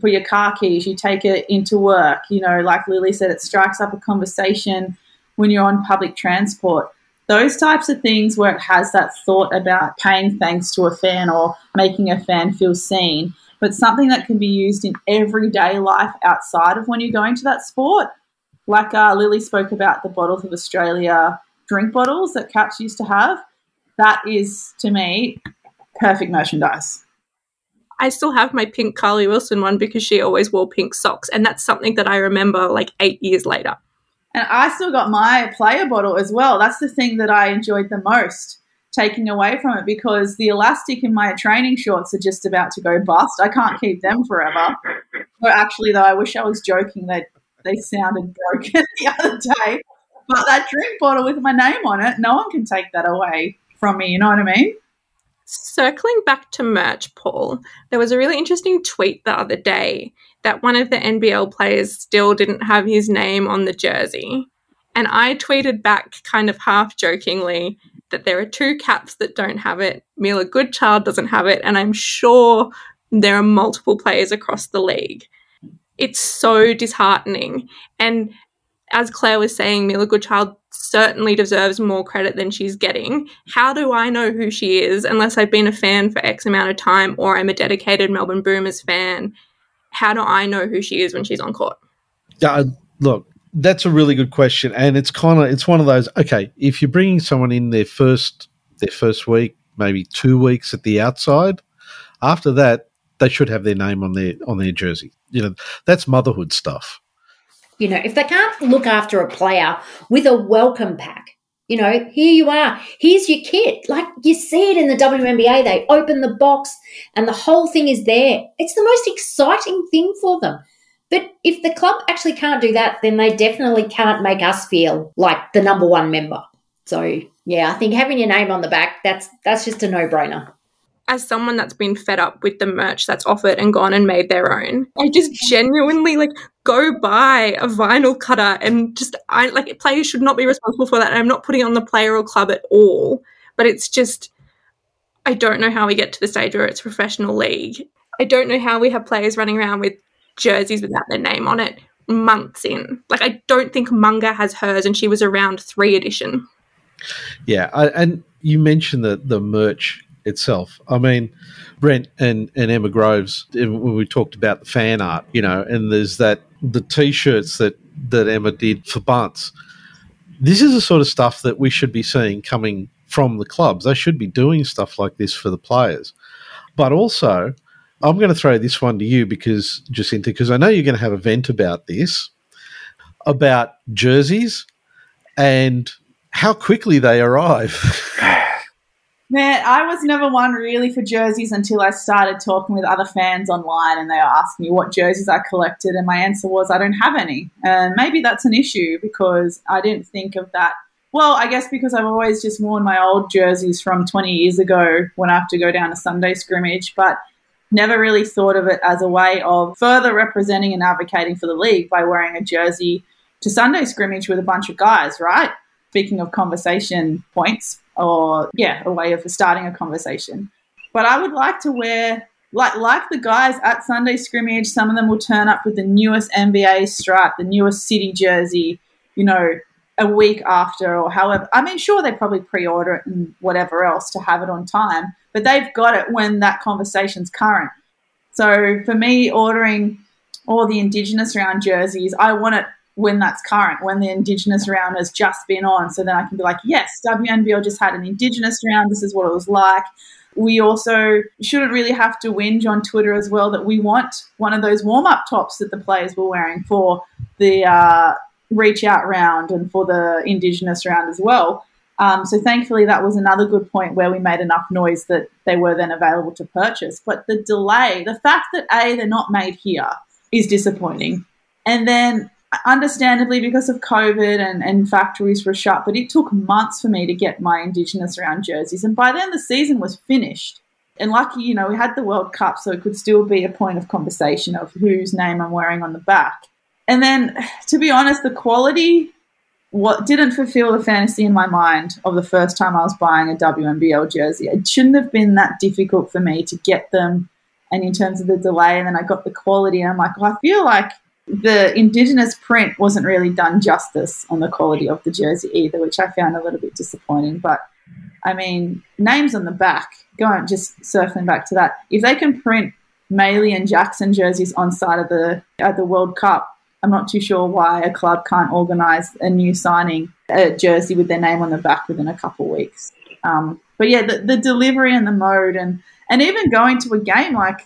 for your car keys. You take it into work. You know, like Lily said, it strikes up a conversation when you're on public transport those types of things where it has that thought about paying thanks to a fan or making a fan feel seen, but something that can be used in everyday life outside of when you're going to that sport. Like uh, Lily spoke about the Bottles of Australia drink bottles that Caps used to have. That is, to me, perfect merchandise. I still have my pink Carly Wilson one because she always wore pink socks, and that's something that I remember like eight years later. And I still got my player bottle as well. That's the thing that I enjoyed the most taking away from it because the elastic in my training shorts are just about to go bust. I can't keep them forever. Actually, though, I wish I was joking that they sounded broken the other day. But that drink bottle with my name on it, no one can take that away from me. You know what I mean? Circling back to merch, Paul, there was a really interesting tweet the other day that one of the NBL players still didn't have his name on the jersey. And I tweeted back, kind of half jokingly, that there are two caps that don't have it. Mila Goodchild doesn't have it, and I'm sure there are multiple players across the league. It's so disheartening. And as Claire was saying, Mila Goodchild certainly deserves more credit than she's getting. How do I know who she is unless I've been a fan for X amount of time or I'm a dedicated Melbourne Boomers fan? how do I know who she is when she's on court? Uh, look, that's a really good question, and it's kind of it's one of those. Okay, if you're bringing someone in their first their first week, maybe two weeks at the outside, after that they should have their name on their on their jersey. You know, that's motherhood stuff. You know, if they can't look after a player with a welcome pack, you know, here you are. Here's your kit. Like you see it in the WNBA. They open the box and the whole thing is there. It's the most exciting thing for them. But if the club actually can't do that, then they definitely can't make us feel like the number one member. So yeah, I think having your name on the back, that's that's just a no-brainer as someone that's been fed up with the merch that's offered and gone and made their own, I just genuinely like go buy a vinyl cutter and just I like players should not be responsible for that. I'm not putting on the player or club at all, but it's just I don't know how we get to the stage where it's professional league. I don't know how we have players running around with jerseys without their name on it months in. Like I don't think Munga has hers and she was around 3 edition. Yeah, I, and you mentioned the the merch itself. I mean, Brent and, and Emma Groves, eh, when we talked about the fan art, you know, and there's that the t-shirts that that Emma did for Bunts. This is the sort of stuff that we should be seeing coming from the clubs. They should be doing stuff like this for the players. But also, I'm going to throw this one to you because Jacinta, because I know you're going to have a vent about this, about jerseys and how quickly they arrive. Man, I was never one really for jerseys until I started talking with other fans online and they were asking me what jerseys I collected, and my answer was I don't have any. And maybe that's an issue because I didn't think of that. Well, I guess because I've always just worn my old jerseys from 20 years ago when I have to go down a Sunday scrimmage, but never really thought of it as a way of further representing and advocating for the league by wearing a jersey to Sunday scrimmage with a bunch of guys, right? Speaking of conversation points, or yeah, a way of starting a conversation. But I would like to wear like like the guys at Sunday scrimmage. Some of them will turn up with the newest NBA stripe, the newest City jersey. You know, a week after or however. I mean, sure, they probably pre-order it and whatever else to have it on time, but they've got it when that conversation's current. So for me, ordering all the Indigenous round jerseys, I want it when that's current, when the Indigenous round has just been on. So then I can be like, yes, WNBL just had an Indigenous round. This is what it was like. We also shouldn't really have to whinge on Twitter as well that we want one of those warm up tops that the players were wearing for the uh, reach out round and for the Indigenous round as well. Um, so thankfully, that was another good point where we made enough noise that they were then available to purchase. But the delay, the fact that A, they're not made here is disappointing. And then understandably because of COVID and, and factories were shut, but it took months for me to get my Indigenous round jerseys. And by then the season was finished. And lucky, you know, we had the World Cup, so it could still be a point of conversation of whose name I'm wearing on the back. And then, to be honest, the quality what didn't fulfill the fantasy in my mind of the first time I was buying a WNBL jersey. It shouldn't have been that difficult for me to get them. And in terms of the delay, and then I got the quality, and I'm like, well, I feel like the Indigenous print wasn't really done justice on the quality of the jersey either, which I found a little bit disappointing. But I mean, names on the back, going just circling back to that, if they can print Mailey and Jackson jerseys on side of the at the World Cup, I'm not too sure why a club can't organise a new signing, a jersey with their name on the back within a couple of weeks. Um, but yeah, the, the delivery and the mode, and and even going to a game like,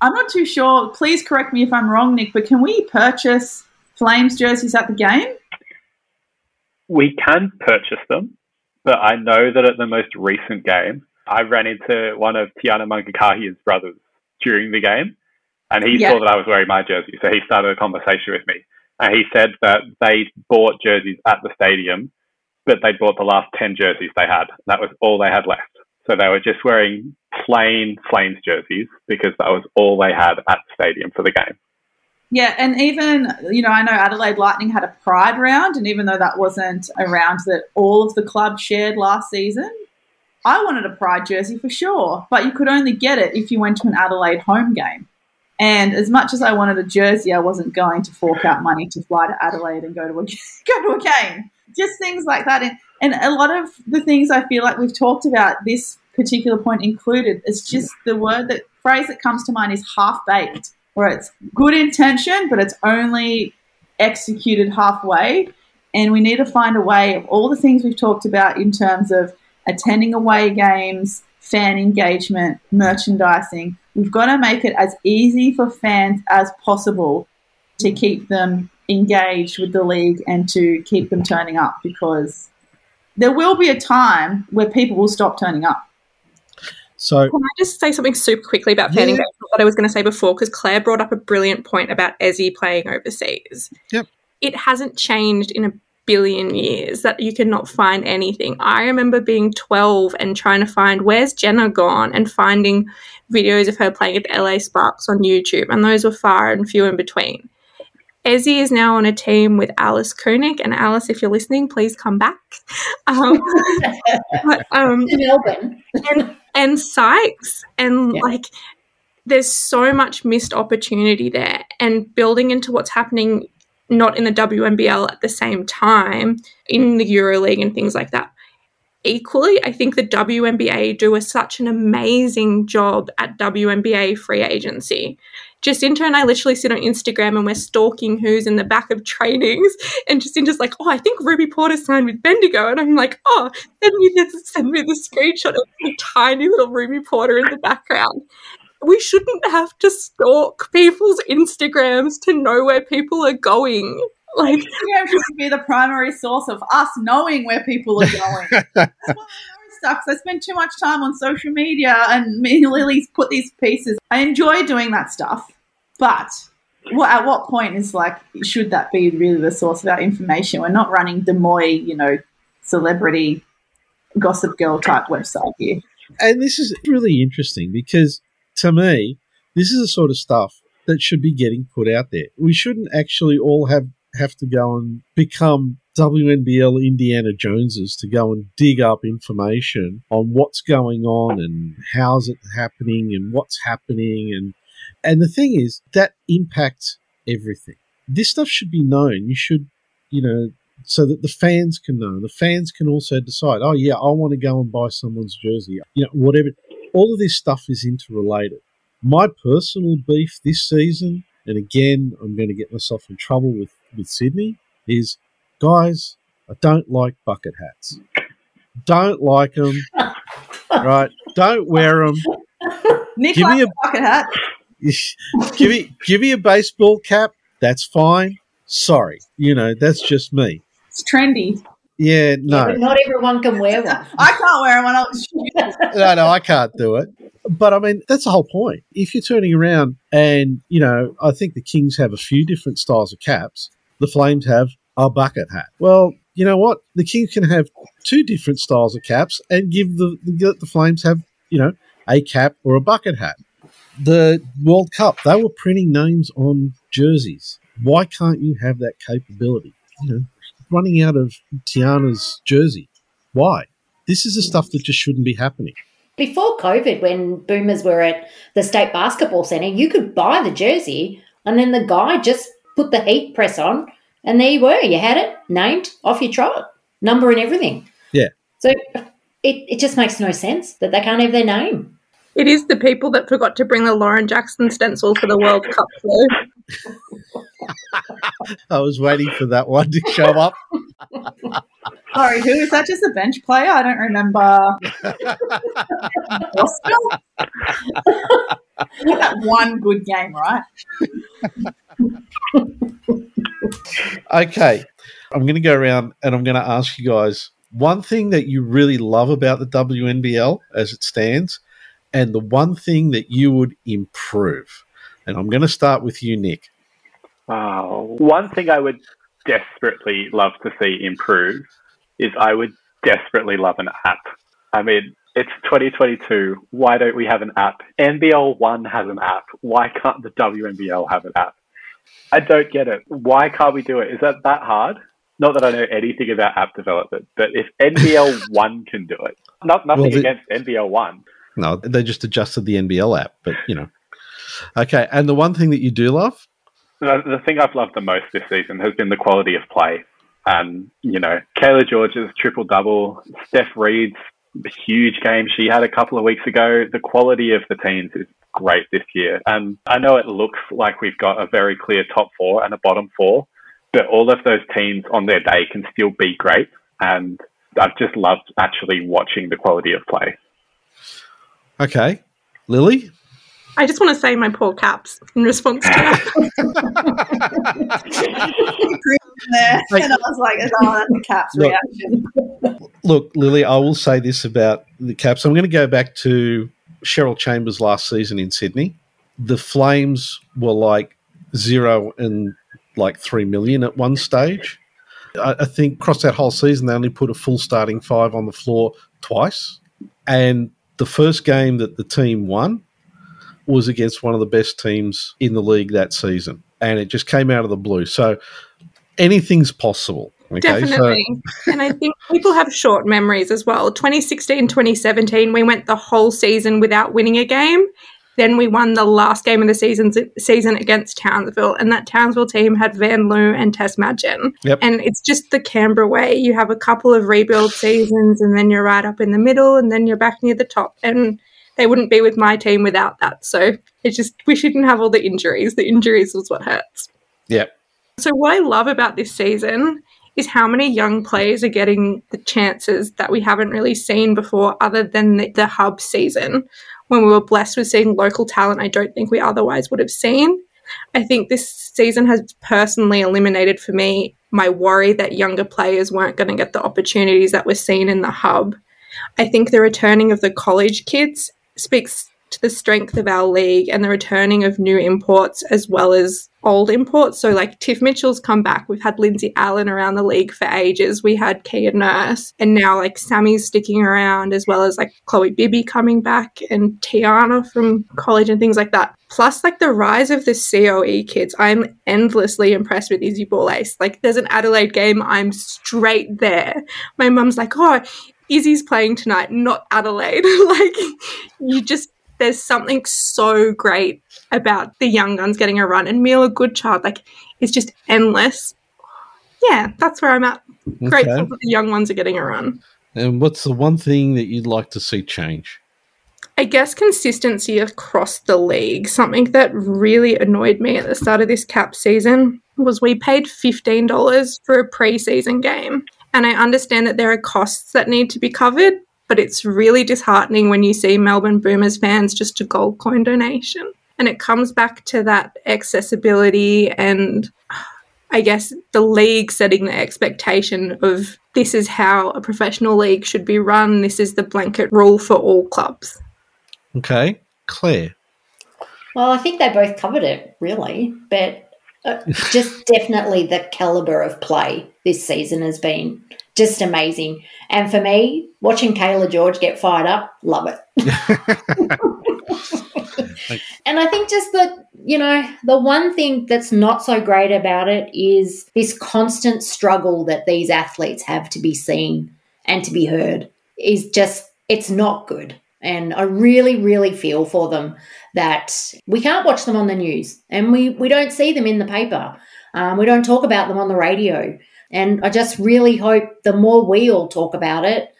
I'm not too sure. Please correct me if I'm wrong, Nick. But can we purchase Flames jerseys at the game? We can purchase them, but I know that at the most recent game, I ran into one of Tiana Mangakahia's brothers during the game and he yeah. saw that I was wearing my jersey, so he started a conversation with me. And he said that they bought jerseys at the stadium, but they bought the last 10 jerseys they had. That was all they had left. So they were just wearing plain Flames jerseys because that was all they had at the stadium for the game. Yeah, and even, you know, I know Adelaide Lightning had a pride round, and even though that wasn't a round that all of the clubs shared last season, I wanted a pride jersey for sure, but you could only get it if you went to an Adelaide home game. And as much as I wanted a jersey, I wasn't going to fork out money to fly to Adelaide and go to a go to a game. Just things like that, and and a lot of the things I feel like we've talked about this particular point included. It's just the word that phrase that comes to mind is half baked, where it's good intention, but it's only executed halfway. And we need to find a way of all the things we've talked about in terms of attending away games, fan engagement, merchandising We've got to make it as easy for fans as possible to keep them engaged with the league and to keep them turning up because there will be a time where people will stop turning up. So, can I just say something super quickly about fan yeah. engagement? What I was going to say before, because Claire brought up a brilliant point about Ezi playing overseas. Yep. It hasn't changed in a billion years that you cannot find anything. I remember being 12 and trying to find where's Jenna gone and finding videos of her playing at the LA Sparks on YouTube, and those were far and few in between. Ezi is now on a team with Alice Kunek, and Alice, if you're listening, please come back. Um, but, um, Melbourne. and, and Sykes, and yeah. like, there's so much missed opportunity there, and building into what's happening not in the WNBL at the same time in the EuroLeague and things like that. Equally, I think the WNBA do a, such an amazing job at WNBA free agency. Jacinta and I literally sit on Instagram and we're stalking who's in the back of trainings, and Jacinta's like, "Oh, I think Ruby Porter signed with Bendigo," and I'm like, "Oh, send me the send me the screenshot of the tiny little Ruby Porter in the background." We shouldn't have to stalk people's Instagrams to know where people are going. Like, Instagram should be the primary source of us knowing where people are going. stuff I spend too much time on social media and me and Lily's put these pieces. I enjoy doing that stuff, but what, at what point is like, should that be really the source of our information? We're not running Des Moines, you know, celebrity gossip girl type website here. And this is really interesting because to me, this is the sort of stuff that should be getting put out there. We shouldn't actually all have have to go and become WNBL Indiana Joneses to go and dig up information on what's going on and how's it happening and what's happening and and the thing is that impacts everything. This stuff should be known. You should, you know, so that the fans can know. The fans can also decide, oh yeah, I want to go and buy someone's jersey. You know, whatever. All of this stuff is interrelated. My personal beef this season, and again, I'm going to get myself in trouble with with Sydney, is guys, I don't like bucket hats. Don't like them. right? Don't wear them. Nick Give me a bucket hat. give me give me a baseball cap. That's fine. Sorry, you know that's just me. It's trendy. Yeah, Yeah, no, but not everyone can wear one. I can't wear one. when I no, no, I can't do it. But I mean, that's the whole point. If you're turning around and, you know, I think the Kings have a few different styles of caps, the Flames have a bucket hat. Well, you know what? The Kings can have two different styles of caps and give the, the, the Flames have, you know, a cap or a bucket hat. The World Cup, they were printing names on jerseys. Why can't you have that capability? You know, running out of Tiana's jersey. Why? This is the stuff that just shouldn't be happening. Before COVID, when boomers were at the state basketball centre, you could buy the jersey and then the guy just put the heat press on and there you were. You had it named off your trot, number and everything. Yeah. So it, it just makes no sense that they can't have their name. It is the people that forgot to bring the Lauren Jackson stencil for the World Cup, though. I was waiting for that one to show up. Sorry, who is that? Just a bench player? I don't remember. Oscar? He had that one good game, right? okay, I'm going to go around and I'm going to ask you guys one thing that you really love about the WNBL as it stands, and the one thing that you would improve. And I'm going to start with you, Nick. Oh, one thing I would desperately love to see improve is I would desperately love an app. I mean, it's 2022. Why don't we have an app? NBL One has an app. Why can't the WNBL have an app? I don't get it. Why can't we do it? Is that that hard? Not that I know anything about app development, but if NBL One can do it, not nothing Well, the- against NBL One. No, they just adjusted the NBL app, but you know. Okay, and the one thing that you do love? The, thing I've loved the most this season has been the quality of play. And, you know, Cayla George's triple double, Steph Reid's huge game she had a couple of weeks ago. The quality of the teams is great this year. And I know it looks like we've got a very clear top four and a bottom four, but all of those teams on their day can still be great. And I've just loved actually watching the quality of play. Okay, Lily. I just want to say my poor caps in response to that. There. And I was like, oh, that's a Caps Look. reaction. Look, Lily, I will say this about the Caps. I'm going to go back to Cheryl Chambers last season in Sydney. The Flames were like zero and like three million at one stage. I, I think across that whole season, they only put a full starting five on the floor twice. And the first game that the team won was against one of the best teams in the league that season. And it just came out of the blue. So anything's possible. Okay, so- Definitely. and I think people have short memories as well. 2016, 2017, we went the whole season without winning a game. Then we won the last game of the season, season against Townsville, and that Townsville team had Van Loo and Tess Madgen. Yep. And it's just the Canberra way. You have a couple of rebuild seasons, and then you're right up in the middle, and then you're back near the top. And they wouldn't be with my team without that. So it's just we shouldn't have all the injuries. The injuries was what hurts. yeah. So, what I love about this season is how many young players are getting the chances that we haven't really seen before, other than the, the hub season when we were blessed with seeing local talent I don't think we otherwise would have seen. I think this season has personally eliminated for me my worry that younger players weren't going to get the opportunities that were seen in the hub. I think the returning of the college kids speaks the strength of our league and the returning of new imports as well as old imports. So, like Tiff Mitchell's come back. We've had Lindsay Allen around the league for ages. We had Kia Nurse, and now like Sammy's sticking around, as well as like Chloe Bibby coming back and Tiana from college and things like that. Plus, like the rise of the COE kids, I'm endlessly impressed with Izzy Borlase. Like, there's an Adelaide game, I'm straight there. My mum's like, oh, Izzy's playing tonight, not Adelaide. like, you just there's something so great about the young guns getting a run and Mila Goodchild, like it's just endless. Yeah, that's where I'm at. Okay. that the young ones are getting a run. And what's the one thing that you'd like to see change? I guess consistency across the league. Something that really annoyed me at the start of this cap season was we paid $15 for a preseason game. And I understand that there are costs that need to be covered, but it's really disheartening when you see Melbourne Boomers fans just a gold coin donation. And it comes back to that accessibility and I guess the league setting the expectation of this is how a professional league should be run, this is the blanket rule for all clubs. Okay, Claire. Well, I think they both covered it, really. But uh, just definitely the caliber of play this season has been just amazing. And for me, watching Cayla George get fired up, love it. and I think just that, you know, the one thing that's not so great about it is this constant struggle that these athletes have to be seen and to be heard is just, it's not good. And I really, really feel for them that we can't watch them on the news and we, we don't see them in the paper. Um, we don't talk about them on the radio. And I just really hope the more we all talk about it,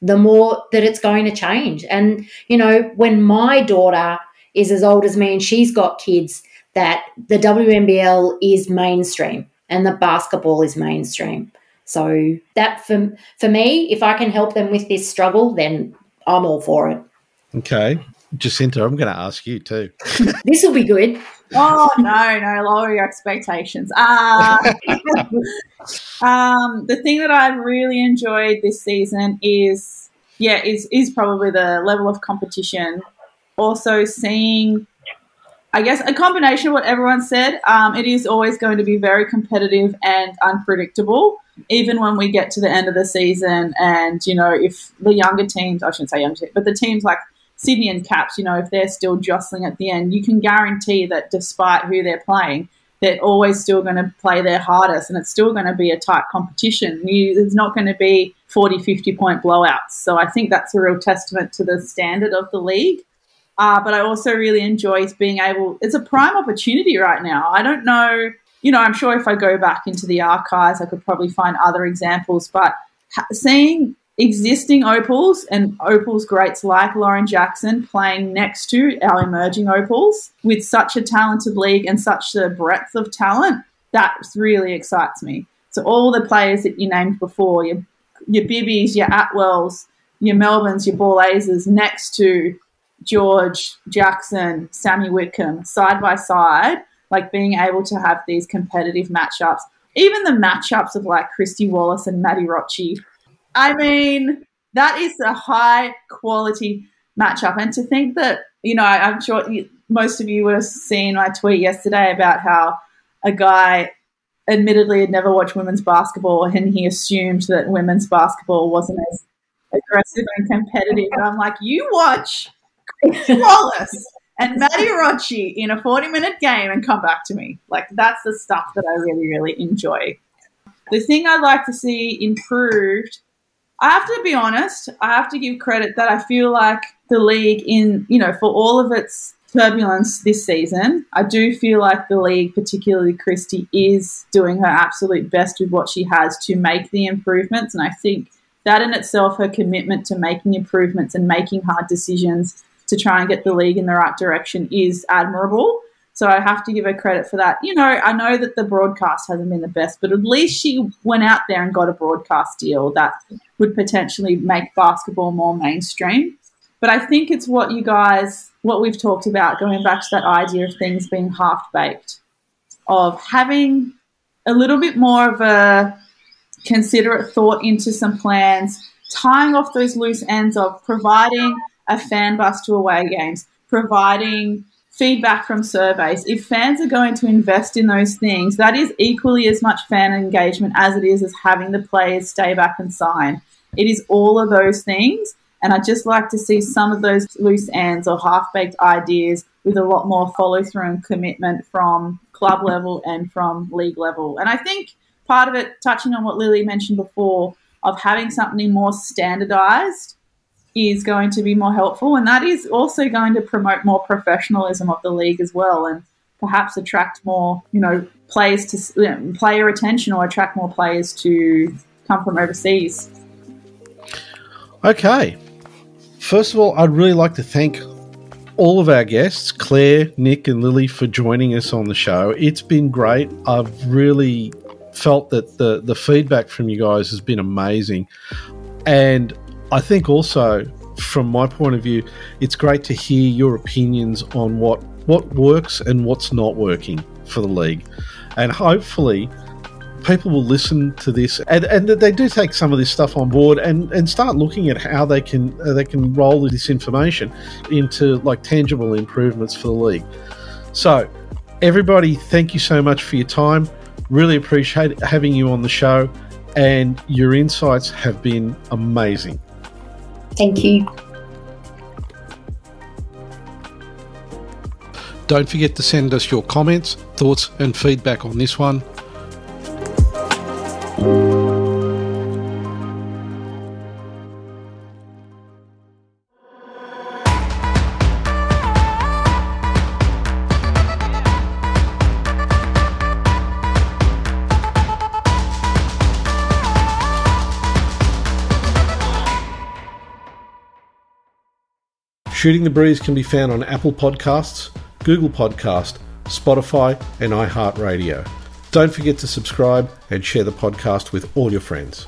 the more that it's going to change. And, you know, when my daughter is as old as me and she's got kids, that the WNBL is mainstream and the basketball is mainstream. So that for, for me, if I can help them with this struggle, then I'm all for it. Okay, Jacinta, I'm going to ask you too. This will be good. Oh no, no, lower your expectations. Uh, um, the thing that I've really enjoyed this season is, yeah, is is probably the level of competition. Also, seeing, I guess, a combination of what everyone said. Um, it is always going to be very competitive and unpredictable. Even when we get to the end of the season, and you know, if the younger teams, I shouldn't say younger, but the teams like Sydney and Caps, you know, if they're still jostling at the end, you can guarantee that despite who they're playing, they're always still going to play their hardest and it's still going to be a tight competition. You, there's not going to be 40, 50 point blowouts. So I think that's a real testament to the standard of the league. Uh, but I also really enjoy being able, it's a prime opportunity right now. I don't know, you know, I'm sure if I go back into the archives, I could probably find other examples, but seeing existing opals and opals greats like Lauren Jackson playing next to our emerging opals with such a talented league and such a breadth of talent, that really excites me. So all the players that you named before, your your Bibbies, your Atwells, your Melbournes, your Borlases next to George Jackson, Sammy Whitcomb, side by side, like being able to have these competitive matchups. Even the matchups of like Kristy Wallace and Maddie Rocci. I mean, that is a high quality matchup. And to think that, you know, I'm sure you, most of you would have seen my tweet yesterday about how a guy admittedly had never watched women's basketball and he assumed that women's basketball wasn't as aggressive and competitive. And I'm like, you watch Wallace and Maddie Rocci in a 40 minute game and come back to me. Like, that's the stuff that I really, really enjoy. The thing I'd like to see improved, I have to be honest, I have to give credit that I feel like the league, in, you know, for all of its turbulence this season, I do feel like the league, particularly Christie, is doing her absolute best with what she has to make the improvements. And I think that in itself, her commitment to making improvements and making hard decisions to try and get the league in the right direction is admirable. So I have to give her credit for that. You know, I know that the broadcast hasn't been the best, but at least she went out there and got a broadcast deal that would potentially make basketball more mainstream. But I think it's what you guys, what we've talked about, going back to that idea of things being half baked, of having a little bit more of a considerate thought into some plans, tying off those loose ends of providing a fan bus to away games, providing feedback from surveys. If fans are going to invest in those things, that is equally as much fan engagement as it is as having the players stay back and sign. It is all of those things. And I'd just like to see some of those loose ends or half baked ideas with a lot more follow through and commitment from club level and from league level. And I think part of it, touching on what Lily mentioned before, of having something more standardized is going to be more helpful. And that is also going to promote more professionalism of the league as well and perhaps attract more, you know, players to know, um, player attention or attract more players to come from overseas. Okay. First of all, I'd really like to thank all of our guests, Claire, Nick, and Lily, for joining us on the show. It's been great. I've really felt that the, the feedback from you guys has been amazing. And I think also, from my point of view, it's great to hear your opinions on what, what works and what's not working for the league. And hopefully, people will listen to this and, and they do take some of this stuff on board and, and start looking at how they can uh, they can roll this information into like tangible improvements for the league. So everybody, thank you so much for your time. Really appreciate having you on the show and your insights have been amazing. Thank you. Don't forget to send us your comments, thoughts, and feedback on this one. Shooting the Breeze can be found on Apple Podcasts, Google Podcast, Spotify, and iHeartRadio. Don't forget to subscribe and share the podcast with all your friends.